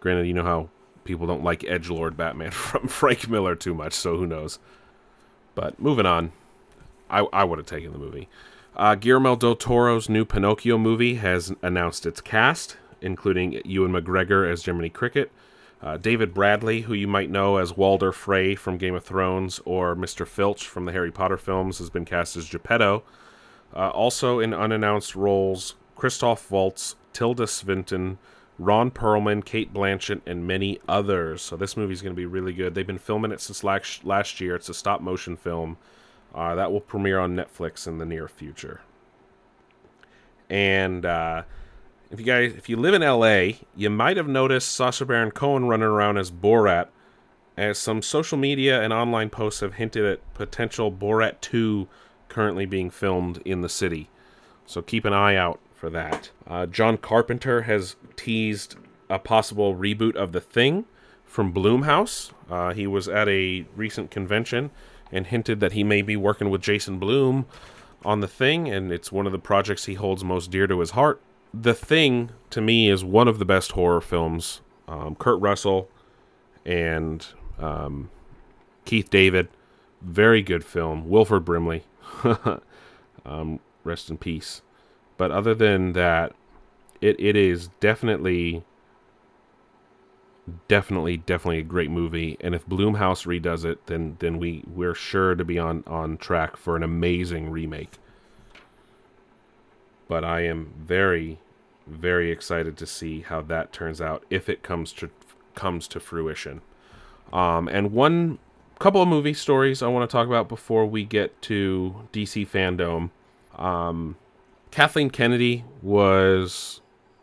Speaker 3: Granted, you know how people don't like Edge Lord Batman <laughs> from Frank Miller too much, so who knows. But moving on, I, I would have taken the movie. Uh, Guillermo del Toro's new Pinocchio movie has announced its cast, including Ewan McGregor as Jiminy Cricket, uh, David Bradley, who you might know as Walder Frey from Game of Thrones, or Mr. Filch from the Harry Potter films, has been cast as Geppetto. Uh, also in unannounced roles, Christoph Waltz, Tilda Swinton, Ron Perlman, Cate Blanchett, and many others. So this movie's going to be really good. They've been filming it since last last year. It's a stop motion film. Uh, that will premiere on Netflix in the near future. And uh, if you guys, if you live in LA, you might have noticed Sacha Baron Cohen running around as Borat, as some social media and online posts have hinted at potential Borat 2 currently being filmed in the city. So keep an eye out for that. Uh, John Carpenter has teased a possible reboot of The Thing from Blumhouse. Uh, he was at a recent convention and hinted that he may be working with Jason Blum on The Thing, and it's one of the projects he holds most dear to his heart. The Thing, to me, is one of the best horror films. Um, Kurt Russell and um, Keith David, very good film. Wilford Brimley, <laughs> um, rest in peace. But other than that, it, it is definitely definitely definitely a great movie. And if Blumhouse redoes it then then we we're sure to be on on track for an amazing remake. But I am very very excited to see how that turns out if it comes to comes to fruition. Um, and one couple of movie stories I want to talk about before we get to DC fandom. Um, Kathleen Kennedy was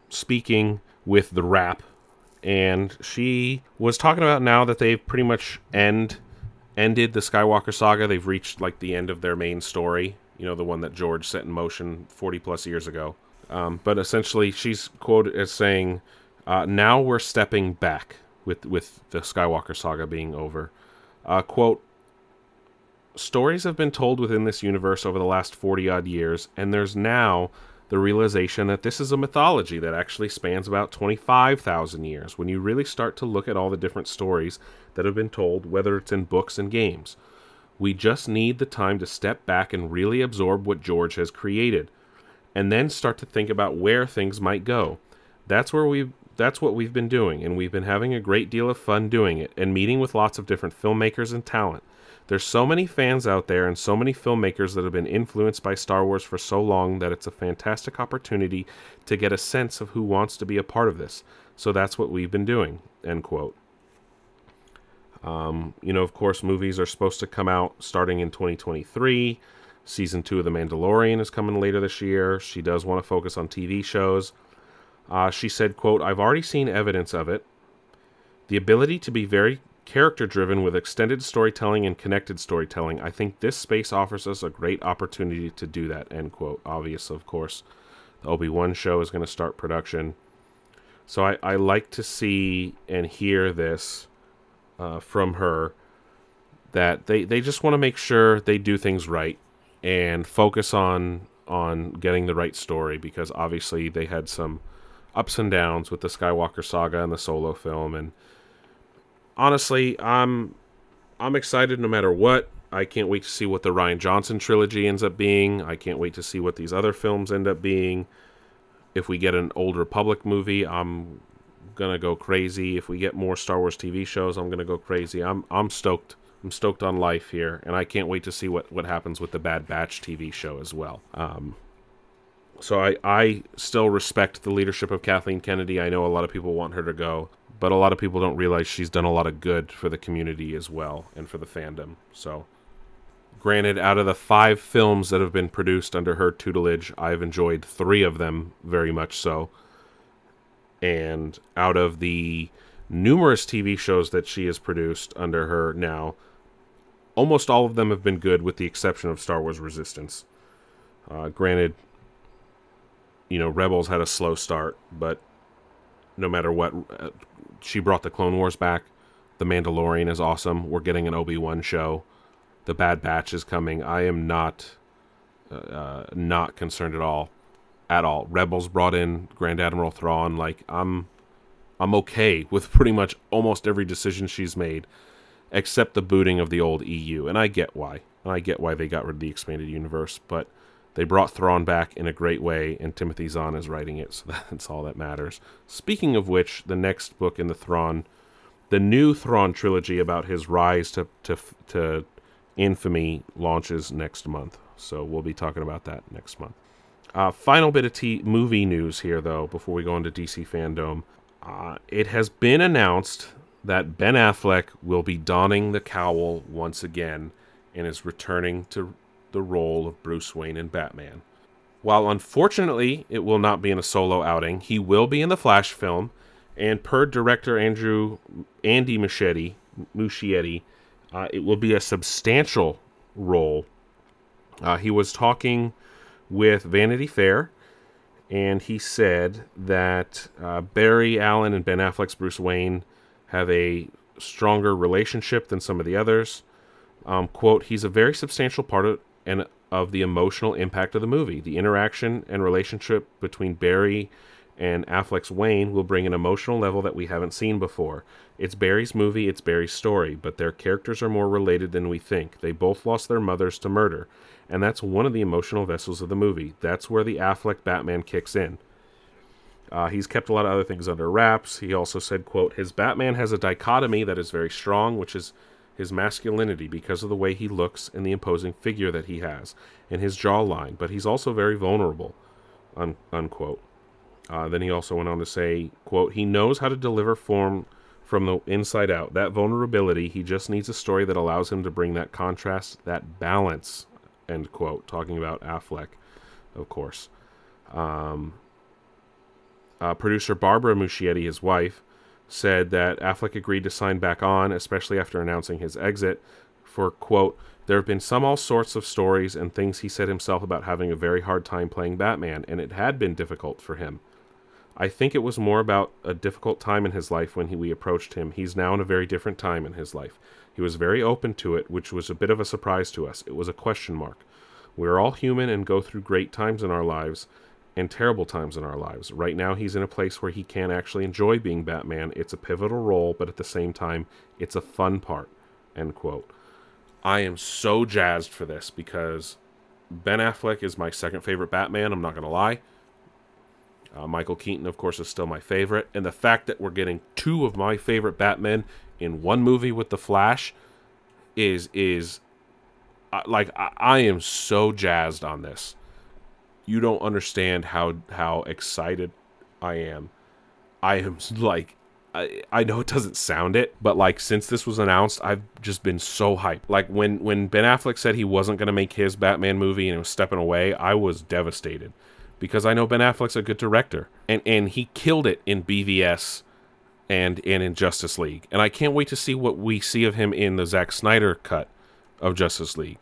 Speaker 3: speaking with the Wrap and she was talking about now that they've pretty much end ended the Skywalker saga. They've reached like the end of their main story. You know, the one that George set in motion 40 plus years ago. Um, but essentially, she's quoted as saying, uh, "Now we're stepping back with with the Skywalker saga being over." Uh, quote. Stories have been told within this universe over the last 40 odd years, and there's now the realization that this is a mythology that actually spans about 25,000 years when you really start to look at all the different stories that have been told, whether it's in books and games. We just need the time to step back and really absorb what George has created and then start to think about where things might go. That's where we that's what we've been doing and we've been having a great deal of fun doing it and meeting with lots of different filmmakers and talent. There's so many fans out there and so many filmmakers that have been influenced by Star Wars for so long that it's a fantastic opportunity to get a sense of who wants to be a part of this. So that's what we've been doing. End quote. Um, you know, of course, movies are supposed to come out starting in 2023. Season two of The Mandalorian is coming later this year. She does want to focus on TV shows. Uh, she said, "quote I've already seen evidence of it. The ability to be very character driven with extended storytelling and connected storytelling. I think this space offers us a great opportunity to do that. End quote. Obvious, of course. The Obi Wan show is going to start production. So I, I like to see and hear this uh, from her that they, they just want to make sure they do things right and focus on on getting the right story because obviously they had some ups and downs with the Skywalker saga and the solo film and honestly, I'm I'm excited no matter what. I can't wait to see what the Rian Johnson trilogy ends up being. I can't wait to see what these other films end up being. If we get an Old Republic movie, I'm gonna go crazy. If we get more Star Wars TV shows, I'm gonna go crazy. I'm I'm stoked. I'm stoked on life here, and I can't wait to see what what happens with the Bad Batch TV show as well. Um, so I I still respect the leadership of Kathleen Kennedy. I know a lot of people want her to go but a lot of people don't realize she's done a lot of good for the community as well and for the fandom. So, granted, out of the five films that have been produced under her tutelage, I've enjoyed three of them very much so. And out of the numerous TV shows that she has produced under her now, almost all of them have been good with the exception of Star Wars Resistance. Uh, granted, you know, Rebels had a slow start, but no matter what, uh, she brought the Clone Wars back. The Mandalorian is awesome. We're getting an Obi Wan show. The Bad Batch is coming. I am not uh, uh, not concerned at all, at all. Rebels brought in Grand Admiral Thrawn. Like I'm, I'm okay with pretty much almost every decision she's made, except the booting of the old EU. And I get why. And I get why they got rid of the expanded universe. But they brought Thrawn back in a great way, and Timothy Zahn is writing it, so <laughs> that's all that matters. Speaking of which, the next book in the Thrawn, the new Thrawn trilogy about his rise to to to infamy launches next month. So we'll be talking about that next month. Uh, final bit of movie news here, though, before we go into DC fandom. Uh, it has been announced that Ben Affleck will be donning the cowl once again and is returning to the role of Bruce Wayne in Batman. While unfortunately it will not be in a solo outing, he will be in the Flash film, and per director Andrew Andy Muschietti, Muschietti uh, it will be a substantial role. Uh, he was talking with Vanity Fair, and he said that uh, Barry Allen and Ben Affleck's Bruce Wayne have a stronger relationship than some of the others. Um, quote, he's a very substantial part of, and of the emotional impact of the movie. The interaction and relationship between Barry and Affleck's Wayne will bring an emotional level that we haven't seen before. It's Barry's movie, it's Barry's story, but their characters are more related than we think. They both lost their mothers to murder, and that's one of the emotional vessels of the movie. That's where the Affleck Batman kicks in. Uh, he's kept a lot of other things under wraps. He also said, quote, his Batman has a dichotomy that is very strong, which is his masculinity because of the way he looks and the imposing figure that he has, and his jawline, but he's also very vulnerable, un- unquote. Uh, then he also went on to say, quote, he knows how to deliver form from the inside out. That vulnerability, he just needs a story that allows him to bring that contrast, that balance, end quote, talking about Affleck, of course. Um, uh, producer Barbara Muschietti, his wife, said that Affleck agreed to sign back on, especially after announcing his exit. For, quote, there have been some all sorts of stories and things he said himself about having a very hard time playing Batman, and it had been difficult for him. I think it was more about a difficult time in his life when he, we approached him. He's now in a very different time in his life. He was very open to it, which was a bit of a surprise to us. It was a question mark. We are all human and go through great times in our lives, and terrible times in our lives. Right now, he's in a place where he can actually enjoy being Batman. It's a pivotal role, but at the same time, it's a fun part. End quote. I am so jazzed for this because Ben Affleck is my second favorite Batman. I'm not going to lie. Uh, Michael Keaton, of course, is still my favorite. And the fact that we're getting two of my favorite Batmen in one movie with The Flash is, is uh, like, I, I am so jazzed on this you don't understand how how excited I am. I am like I, I know it doesn't sound it, but like since this was announced, I've just been so hyped. Like when when Ben Affleck said he wasn't going to make his Batman movie and was stepping away, I was devastated because I know Ben Affleck's a good director and and he killed it in BVS and and in Justice League. And I can't wait to see what we see of him in the Zack Snyder cut of Justice League.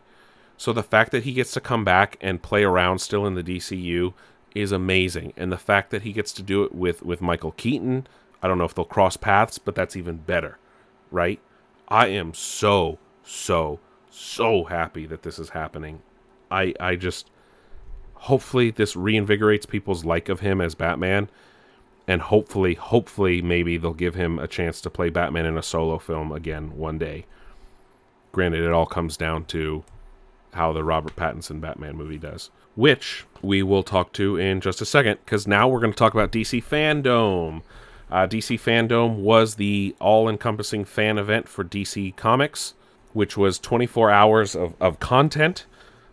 Speaker 3: So the fact that he gets to come back and play around still in the DCU is amazing, and the fact that he gets to do it with with Michael Keaton, I don't know if they'll cross paths, but that's even better, right? I am so so so happy that this is happening. I I just hopefully this reinvigorates people's like of him as Batman and hopefully hopefully maybe they'll give him a chance to play Batman in a solo film again one day. Granted it all comes down to how the Robert Pattinson Batman movie does, which we will talk to in just a second, because now we're going to talk about DC Fandom. Uh, DC Fandom was the all encompassing fan event for DC Comics, which was 24 hours of, of content.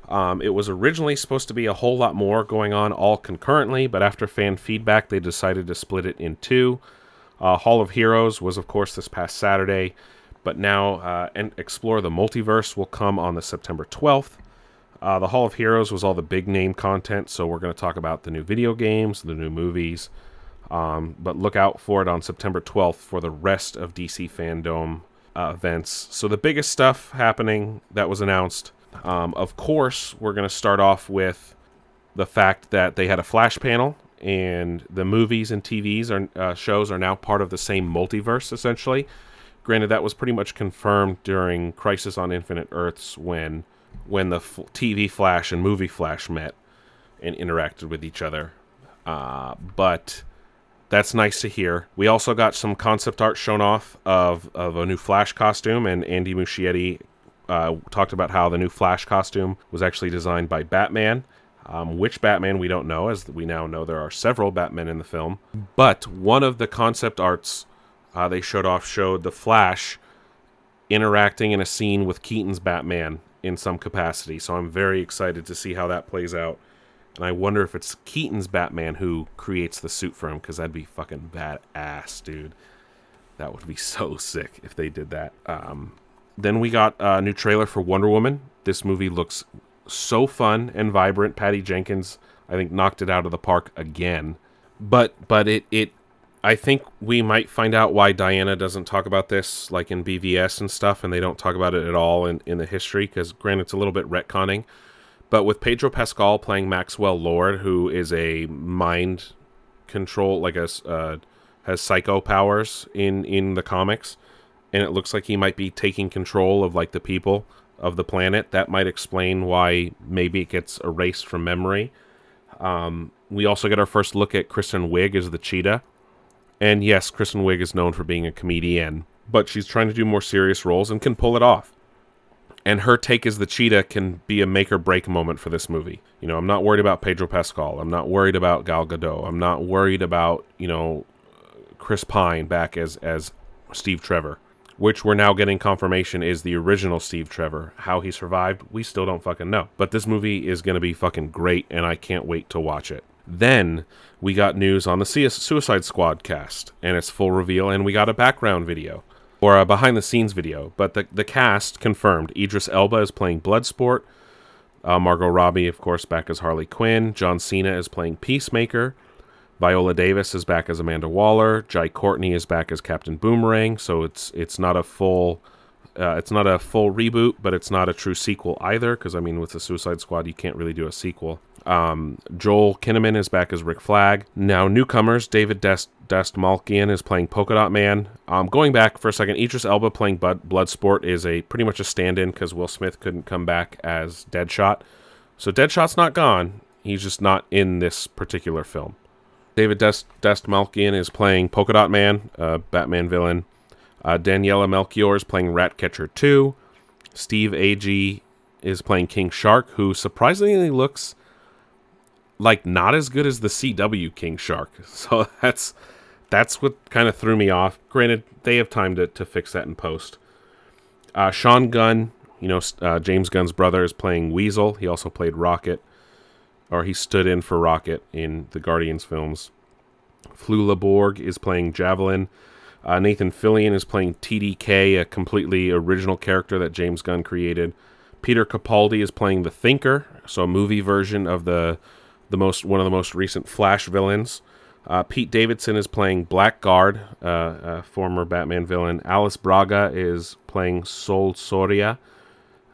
Speaker 3: Um, it was originally supposed to be a whole lot more going on all concurrently, but after fan feedback, they decided to split it in two. Uh, Hall of Heroes was, of course, this past Saturday, but now, uh, and Explore the Multiverse will come on the September 12th. Uh, the Hall of Heroes was all the big name content, so we're going to talk about the new video games, the new movies. Um, but look out for it on September 12th for the rest of DC Fandom uh, events. So, the biggest stuff happening that was announced, um, of course, we're going to start off with the fact that they had a flash panel and the movies and TVs are uh, shows are now part of the same multiverse essentially. Granted, that was pretty much confirmed during Crisis on Infinite Earths when when the f- TV Flash and movie Flash met and interacted with each other. Uh, but that's nice to hear. We also got some concept art shown off of, of a new Flash costume, and Andy Muschietti uh, talked about how the new Flash costume was actually designed by Batman. Um, which Batman we don't know, as we now know there are several Batmen in the film. But one of the concept arts uh, they showed off showed the Flash interacting in a scene with Keaton's Batman in some capacity. So I'm very excited to see how that plays out. And I wonder if it's Keaton's Batman who creates the suit for him, because that'd be fucking badass, dude. That would be <laughs> so sick if they did that. Um, then we got a new trailer for Wonder Woman This movie looks so fun and vibrant. Patty Jenkins, I think, knocked it out of the park again. But but it it I think we might find out why Diana doesn't talk about this like in BVS and stuff, and they don't talk about it at all in, in the history, because granted it's a little bit retconning. But with Pedro Pascal playing Maxwell Lord, who is a mind control, like a uh, has psycho powers in in the comics, and it looks like he might be taking control of like the people of the planet. That might explain why maybe it gets erased from memory. Um, we also get our first look at Kristen Wiig as the cheetah. And yes, Kristen Wiig is known for being a comedian, but she's trying to do more serious roles and can pull it off. And her take as the cheetah can be a make or break moment for this movie. You know, I'm not worried about Pedro Pascal. I'm not worried about Gal Gadot. I'm not worried about, you know, Chris Pine back as as Steve Trevor which we're now getting confirmation is the original Steve Trevor. How he survived, we still don't fucking know. But this movie is going to be fucking great, and I can't wait to watch it. Then we got news on the Suicide Squad cast and its full reveal, and we got a background video or a behind the scenes video. But the, the cast confirmed Idris Elba is playing Bloodsport. Uh, Margot Robbie, of course, back as Harley Quinn. John Cena is playing Peacemaker. Viola Davis is back as Amanda Waller. Jai Courtney is back as Captain Boomerang. So it's it's not a full uh, it's not a full reboot, but it's not a true sequel either. Because I mean, with the Suicide Squad, you can't really do a sequel. Um, Joel Kinnaman is back as Rick Flag. Now newcomers, David Dest Dastmalchian is playing Polka Dot Man. Um, going back for a second, Idris Elba playing Bud- Bloodsport is a pretty much a stand-in because Will Smith couldn't come back as Deadshot. So Deadshot's not gone. He's just not in this particular film. David Dest, Dastmalchian is playing Polka Dot Man, uh, Batman villain. Uh, Daniela Melchior is playing Ratcatcher 2. Steve Agee is playing King Shark, who surprisingly looks like not as good as the CW King Shark. <laughs> So that's that's what kind of threw me off. Granted, they have time to, to fix that in post. Uh, Sean Gunn, you know, uh, James Gunn's brother, is playing Weasel. He also played Rocket or he stood in for Rocket in the Guardians films. Flula Borg is playing Javelin. Uh, Nathan Fillion is playing TDK, a completely original character that James Gunn created. Peter Capaldi is playing the Thinker, so a movie version of the the most one of the most recent Flash villains. Uh, Pete Davidson is playing Blackguard, uh, a former Batman villain. Alice Braga is playing Sol Soria,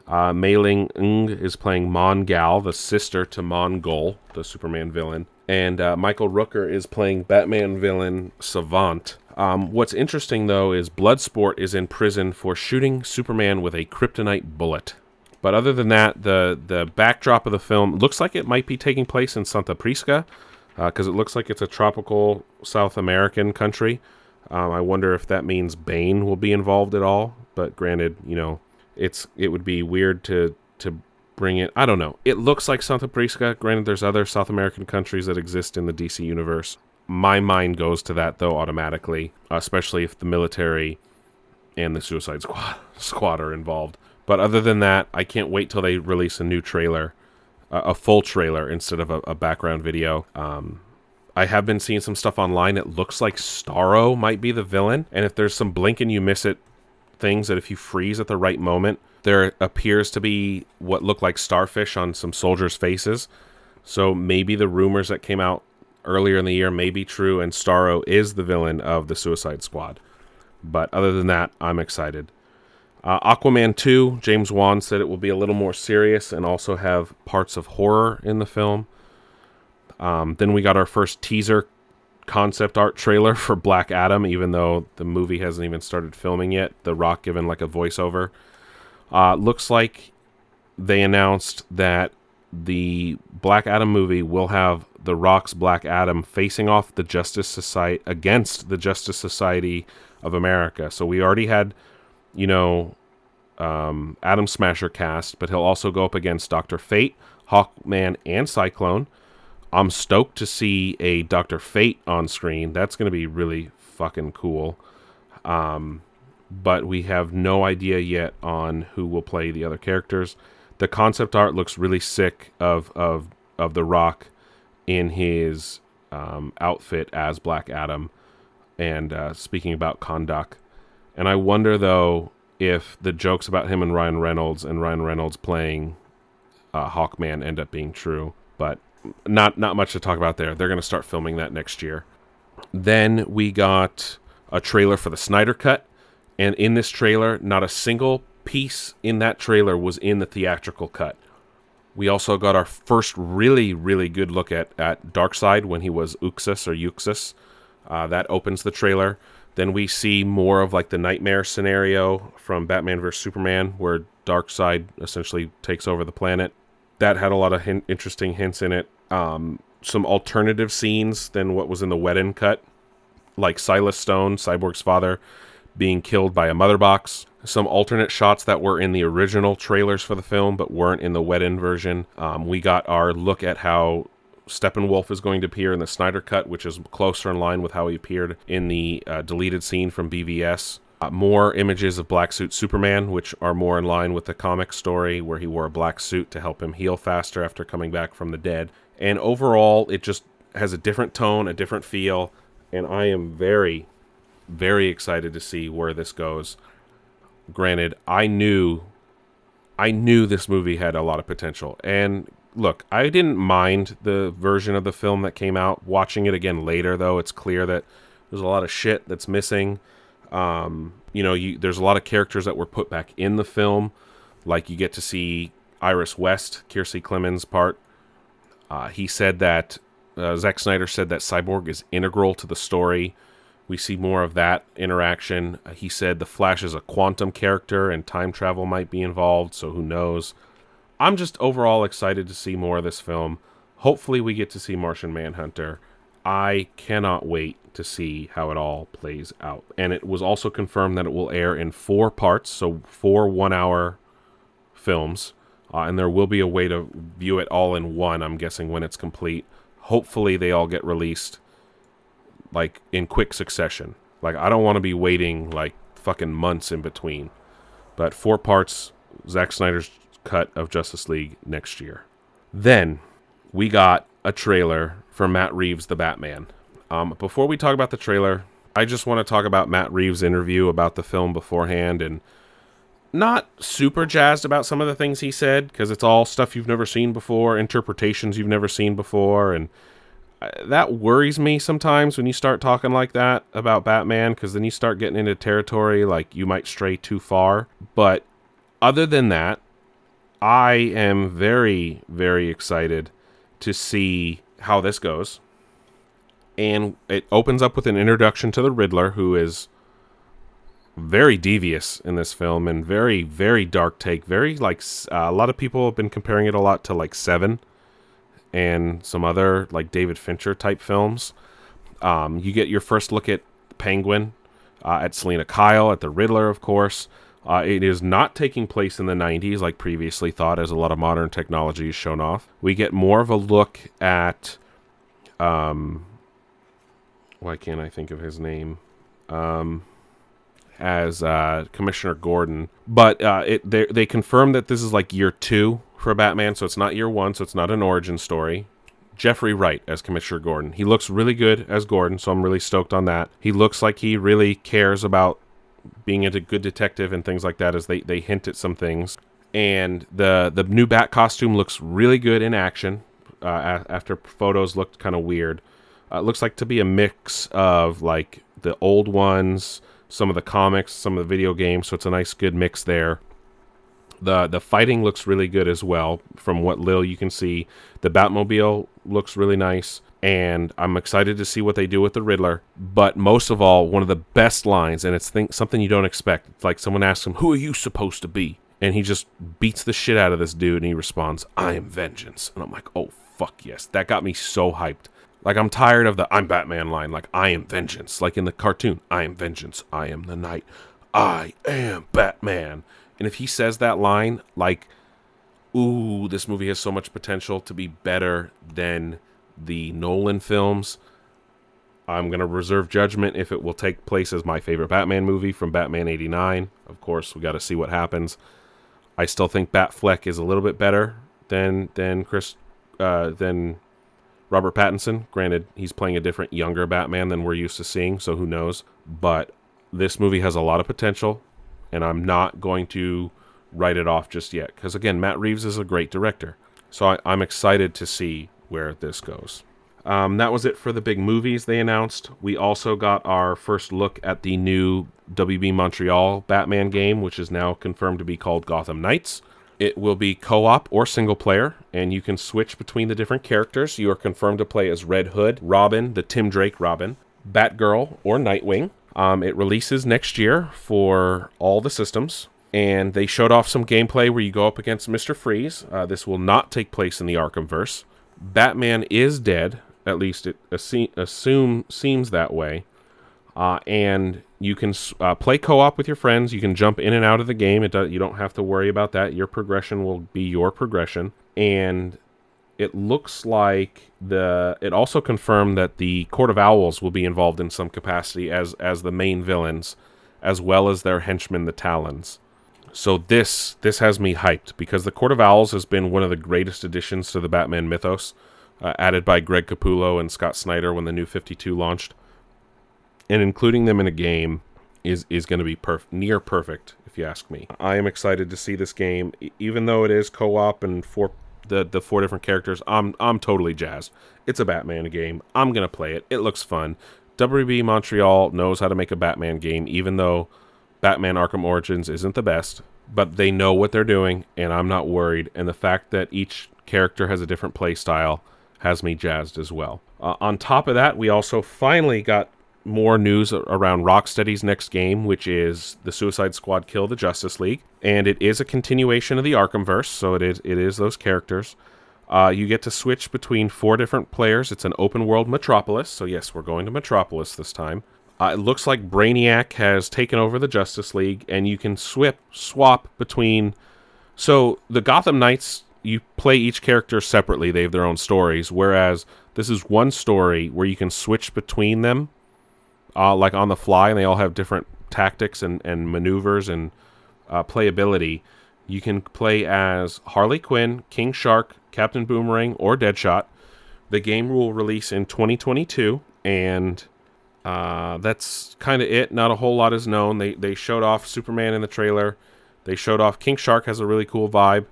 Speaker 3: uh, Mayling Ng is playing Mongal, the sister to Mongul, the Superman villain. And uh, Michael Rooker is playing Batman villain Savant. Um, what's interesting, though, is Bloodsport is in prison for shooting Superman with a kryptonite bullet. But other than that, the, the backdrop of the film looks like it might be taking place in Santa Prisca, because uh, it looks like it's a tropical South American country. Um, I wonder if that means Bane will be involved at all. But granted, you know, it's it would be weird to to bring it. I don't know. It looks like Santa Prisca. Granted, there's other South American countries that exist in the DC universe. My mind goes to that though automatically, especially if the military and the Suicide Squad <laughs> squad are involved. But other than that, I can't wait till they release a new trailer, a full trailer instead of a, a background video. Um, I have been seeing some stuff online. It looks like Starro might be the villain, and if there's some blink and you miss it things that if you freeze at the right moment, there appears to be what look like starfish on some soldiers' faces. So maybe the rumors that came out earlier in the year may be true, and Starro is the villain of the Suicide Squad. But other than that, I'm excited. Uh, Aquaman 2, James Wan said it will be a little more serious and also have parts of horror in the film. Um, then we got our first teaser concept art trailer <laughs> for Black Adam, even though the movie hasn't even started filming yet. The Rock given like a voiceover. Uh, looks like they announced that the Black Adam movie will have the Rock's Black Adam facing off the Justice Society against the Justice Society of America. So we already had, you know, um, Atom Smasher cast, but he'll also go up against Doctor Fate, Hawkman, and Cyclone. I'm stoked to see a Doctor Fate on screen. That's going to be really fucking cool. Um, but we have no idea yet on who will play the other characters. The concept art looks really sick of of of the Rock in his um, outfit as Black Adam, and uh, speaking about Kahndaq. And I wonder though if the jokes about him and Ryan Reynolds and Ryan Reynolds playing uh, Hawkman end up being true. But not not much to talk about there. They're going to start filming that next year. Then we got a trailer for the Snyder Cut, and in this trailer, not a single piece in that trailer was in the theatrical cut. We also got our first really, really good look at, at Darkseid when he was Uxas or Uxas. Uh, that opens the trailer. Then we see more of like the nightmare scenario from Batman vs Superman, where Darkseid essentially takes over the planet. That had a lot of hin- interesting hints in it. Um, some alternative scenes than what was in the Whedon cut, like Silas Stone, Cyborg's father, being killed by a mother box. Some alternate shots that were in the original trailers for the film but weren't in the Whedon version. Um, we got our look at how Steppenwolf is going to appear in the Snyder Cut, which is closer in line with how he appeared in the uh, deleted scene from BVS. Uh, more images of Black Suit Superman, which are more in line with the comic story where he wore a black suit to help him heal faster after coming back from the dead. And overall, it just has a different tone, a different feel, and I am very, very excited to see where this goes. Granted, I knew I knew this movie had a lot of potential. And look, I didn't mind the version of the film that came out. Watching it again later, though, it's clear that there's a lot of shit that's missing. Um, you know, you, there's a lot of characters that were put back in the film, like you get to see Iris West, Kiersey Clemons' part. Uh, he said that uh, Zack Snyder said that Cyborg is integral to the story. We see more of that interaction. Uh, he said the Flash is a quantum character and time travel might be involved, so who knows? I'm just overall excited to see more of this film. Hopefully, we get to see Martian Manhunter. I cannot wait to see how it all plays out. And it was also confirmed that it will air in four parts, so four one hour films. Uh, and there will be a way to view it all in one, I'm guessing, when it's complete. Hopefully, they all get released like in quick succession. Like, I don't want to be waiting like fucking months in between. But four parts, Zack Snyder's cut of Justice League next year. Then we got a trailer for Matt Reeves' The Batman. Um, before we talk about the trailer, I just want to talk about Matt Reeves' interview about the film beforehand and not super jazzed about some of the things he said because it's all stuff you've never seen before, interpretations you've never seen before, and that worries me sometimes when you start talking like that about Batman because then you start getting into territory like you might stray too far. But other than that, I am very, very excited to see how this goes. And it opens up with an introduction to the Riddler, who is very devious in this film and very, very dark take. Very like uh, a lot of people have been comparing it a lot to like Seven and some other like David Fincher type films. Um, you get your first look at Penguin, uh, at Selina Kyle, at the Riddler, of course. Uh, it is not taking place in the 90s like previously thought, as a lot of modern technology is shown off. We get more of a look at. Um, why can't I think of his name? Um, as uh, Commissioner Gordon, but uh, it they they confirm that this is like year two for Batman, so it's not year one, so it's not an origin story. Jeffrey Wright as Commissioner Gordon. He looks really good as Gordon, so I'm really stoked on that. He looks like he really cares about being a good detective and things like that as they, they hint at some things. And the the new bat costume looks really good in action. Uh, after photos looked kind of weird, uh, it looks like to be a mix of like the old ones, some of the comics, some of the video games. So it's a nice, good mix there. The The fighting looks really good as well. From what little you can see, the Batmobile looks really nice and I'm excited to see what they do with the Riddler. But most of all, one of the best lines, and it's think, something you don't expect. It's like someone asks him, "Who are you supposed to be?" And he just beats the shit out of this dude, and he responds, "I am vengeance." And I'm like, "Oh fuck yes!" That got me so hyped. Like I'm tired of the "I'm Batman" line. Like I am vengeance. Like in the cartoon, "I am vengeance. I am the night. I am Batman." And if he says that line, like, ooh, this movie has so much potential to be better than the Nolan films. I'm going to reserve judgment if it will take place as my favorite Batman movie from Batman 89. Of course, we got to see what happens. I still think Batfleck is a little bit better than than Chris uh, than Robert Pattinson. Granted, he's playing a different younger Batman than we're used to seeing, so who knows. But this movie has a lot of potential and I'm not going to write it off just yet. Because again, Matt Reeves is a great director, so I, I'm excited to see where this goes. Um, that was it for the big movies they announced. We also got our first look at the new WB Montreal Batman game, which is now confirmed to be called Gotham Knights. It will be co op or single player, and you can switch between the different characters. You are confirmed to play as Red Hood, Robin, the Tim Drake Robin, Batgirl, or Nightwing. Um, it releases next year for all the systems, and they showed off some gameplay where you go up against Mr. Freeze. Uh, this will not take place in the Arkhamverse. Batman is dead, at least it assume seems that way. Uh, and you can uh, play co-op with your friends. You can jump in and out of the game. It you don't have to worry about that. Your progression will be your progression, and it looks like the. It also confirmed that the Court of Owls will be involved in some capacity as as the main villains, as well as their henchmen, the Talons. So this this has me hyped because the Court of Owls has been one of the greatest additions to the Batman mythos, uh, added by Greg Capullo and Scott Snyder when the New Fifty Two launched and including them in a game is is going to be perf- near perfect if you ask me. I am excited to see this game even though it is co-op and four the the four different characters. I'm I'm totally jazzed. It's a Batman game. I'm to play it. It looks fun. WB Montreal knows how to make a Batman game even though Batman Arkham Origins isn't the best, but they know what they're doing and I'm not worried and the fact that each character has a different play style has me jazzed as well. Uh, on top of that, we also finally got more news around Rocksteady's next game, which is the Suicide Squad Kill the Justice League, and it is a continuation of the Arkhamverse, so it is it is those characters. Uh, you get to switch between four different players. It's an open world Metropolis, so yes, we're going to Metropolis this time. Uh, it looks like Brainiac has taken over the Justice League, and you can swip swap between. So the Gotham Knights, you play each character separately; they have their own stories. Whereas this is one story where you can switch between them uh, like on the fly, and they all have different tactics and, and maneuvers and uh, playability. You can play as Harley Quinn, King Shark, Captain Boomerang, or Deadshot. The game will release in 2022, and uh, that's kind of it. Not a whole lot is known. They they showed off Superman in the trailer. They showed off King Shark has a really cool vibe.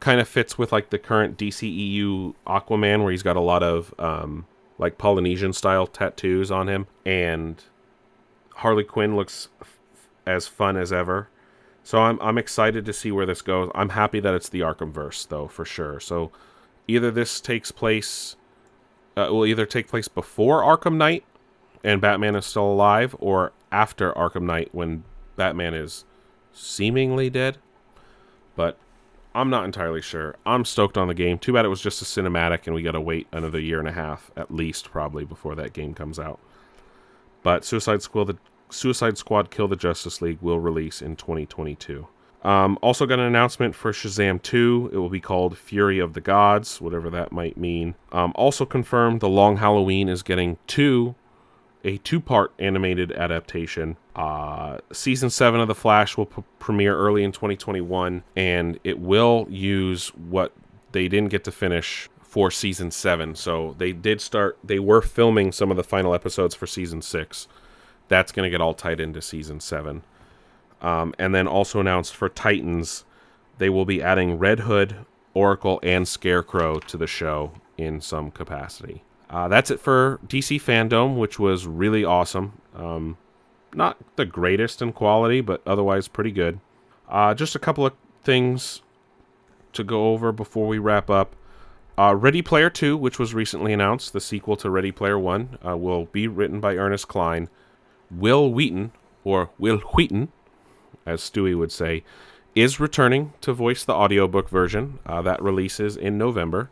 Speaker 3: Kind of fits with like the current DCEU Aquaman, where he's got a lot of um, like Polynesian style tattoos on him, and Harley Quinn looks f- as fun as ever. So I'm I'm excited to see where this goes. I'm happy that it's the Arkhamverse though for sure. So either this takes place uh, will either take place before Arkham Knight and Batman is still alive or after Arkham Knight when Batman is seemingly dead. But I'm not entirely sure. I'm stoked on the game. Too bad it was just a cinematic and we got to wait another year and a half at least probably before that game comes out. But Suicide Squad the Suicide Squad Kill the Justice League will release in 2022. Um, also got an announcement for Shazam 2. It will be called Fury of the Gods, whatever that might mean. Um, also confirmed The Long Halloween is getting two a two part animated adaptation. Uh, season 7 of The Flash will p- premiere early in 2021, and it will use what they didn't get to finish for season 7. So they did start, they were filming some of the final episodes for season 6. That's going to get all tied into season 7. Um, and then also announced for Titans, they will be adding Red Hood, Oracle, and Scarecrow to the show in some capacity. Uh, that's it for DC Fandom, which was really awesome. Um, not the greatest in quality, but otherwise pretty good. Uh, just a couple of things to go over before we wrap up. Uh, Ready Player 2, which was recently announced, the sequel to Ready Player 1, uh, will be written by Ernest Cline. Wil Wheaton, or Will Wheaton, as Stewie would say, is returning to voice the audiobook version. Uh, that releases in November.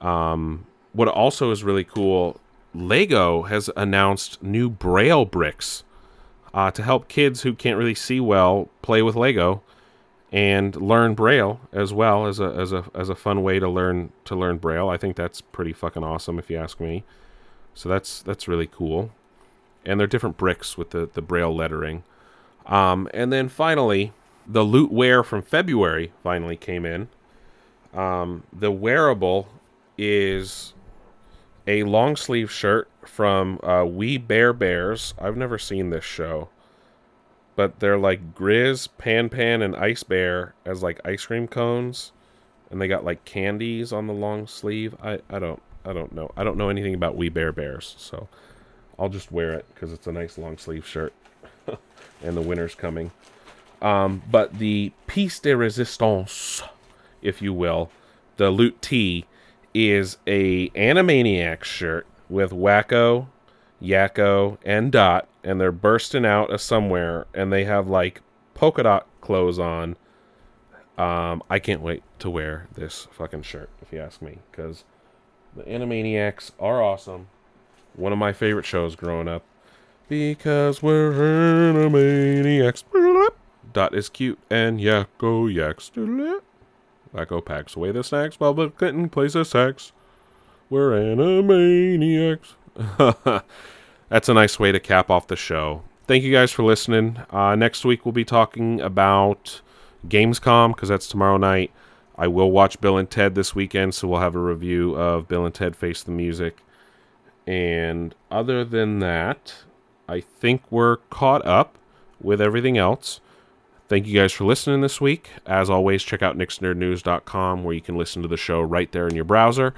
Speaker 3: Um, what also is really cool, Lego has announced new Braille bricks uh, to help kids who can't really see well play with Lego and learn Braille as well as a as a as a fun way to learn to learn Braille. I think that's pretty fucking awesome if you ask me. So that's that's really cool. And they're different bricks with the the Braille lettering. Um, and then finally, the lootware from February finally came in. Um, the wearable is a long sleeve shirt from uh, We Bare Bears. I've never seen this show, but they're like Grizz, Pan Pan, and Ice Bear as like ice cream cones, and they got like candies on the long sleeve. I I don't I don't know I don't know anything about We Bare Bears, so I'll just wear it because it's a nice long sleeve shirt, <laughs> and the winter's coming. Um, but the piece de resistance, if you will, the loot T, is a Animaniacs shirt with Wakko, Yakko, and Dot, and they're bursting out of somewhere, and they have like polka dot clothes on. Um, I can't wait to wear this fucking shirt, if you ask me, because the Animaniacs are awesome. One of my favorite shows growing up. Because we're Animaniacs. Dot is cute, and Yakko yaks. Wakko packs away the snacks while the Clinton plays a sax. We're Animaniacs. <laughs> That's a nice way to cap off the show. Thank you guys for listening. Uh, next week we'll be talking about Gamescom because that's tomorrow night. I will watch Bill and Ted this weekend, so we'll have a review of Bill and Ted Face the Music. And other than that, I think we're caught up with everything else. Thank you guys for listening this week. As always, check out nixnerdnews.com where you can listen to the show right there in your browser.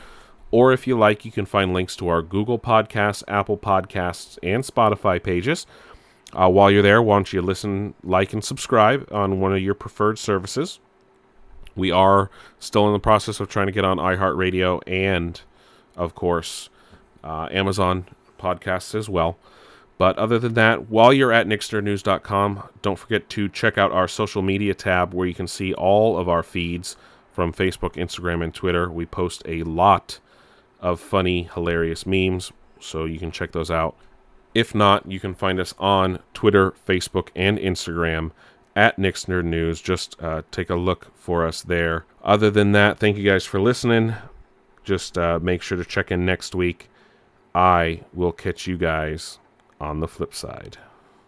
Speaker 3: Or if you like, you can find links to our Google Podcasts, Apple Podcasts, and Spotify pages. Uh, while you're there, why don't you listen, like, and subscribe on one of your preferred services? We are still in the process of trying to get on iHeartRadio and, of course, uh, Amazon podcasts as well. But other than that, while you're at nixnerdnews.com, don't forget to check out our social media tab where you can see all of our feeds from Facebook, Instagram, and Twitter. We post a lot of funny, hilarious memes, so you can check those out. If not, you can find us on Twitter, Facebook, and Instagram at Nick's News. Just uh, take a look for us there. Other than that, thank you guys for listening. Just uh, make sure to check in next week. I will catch you guys on the flip side.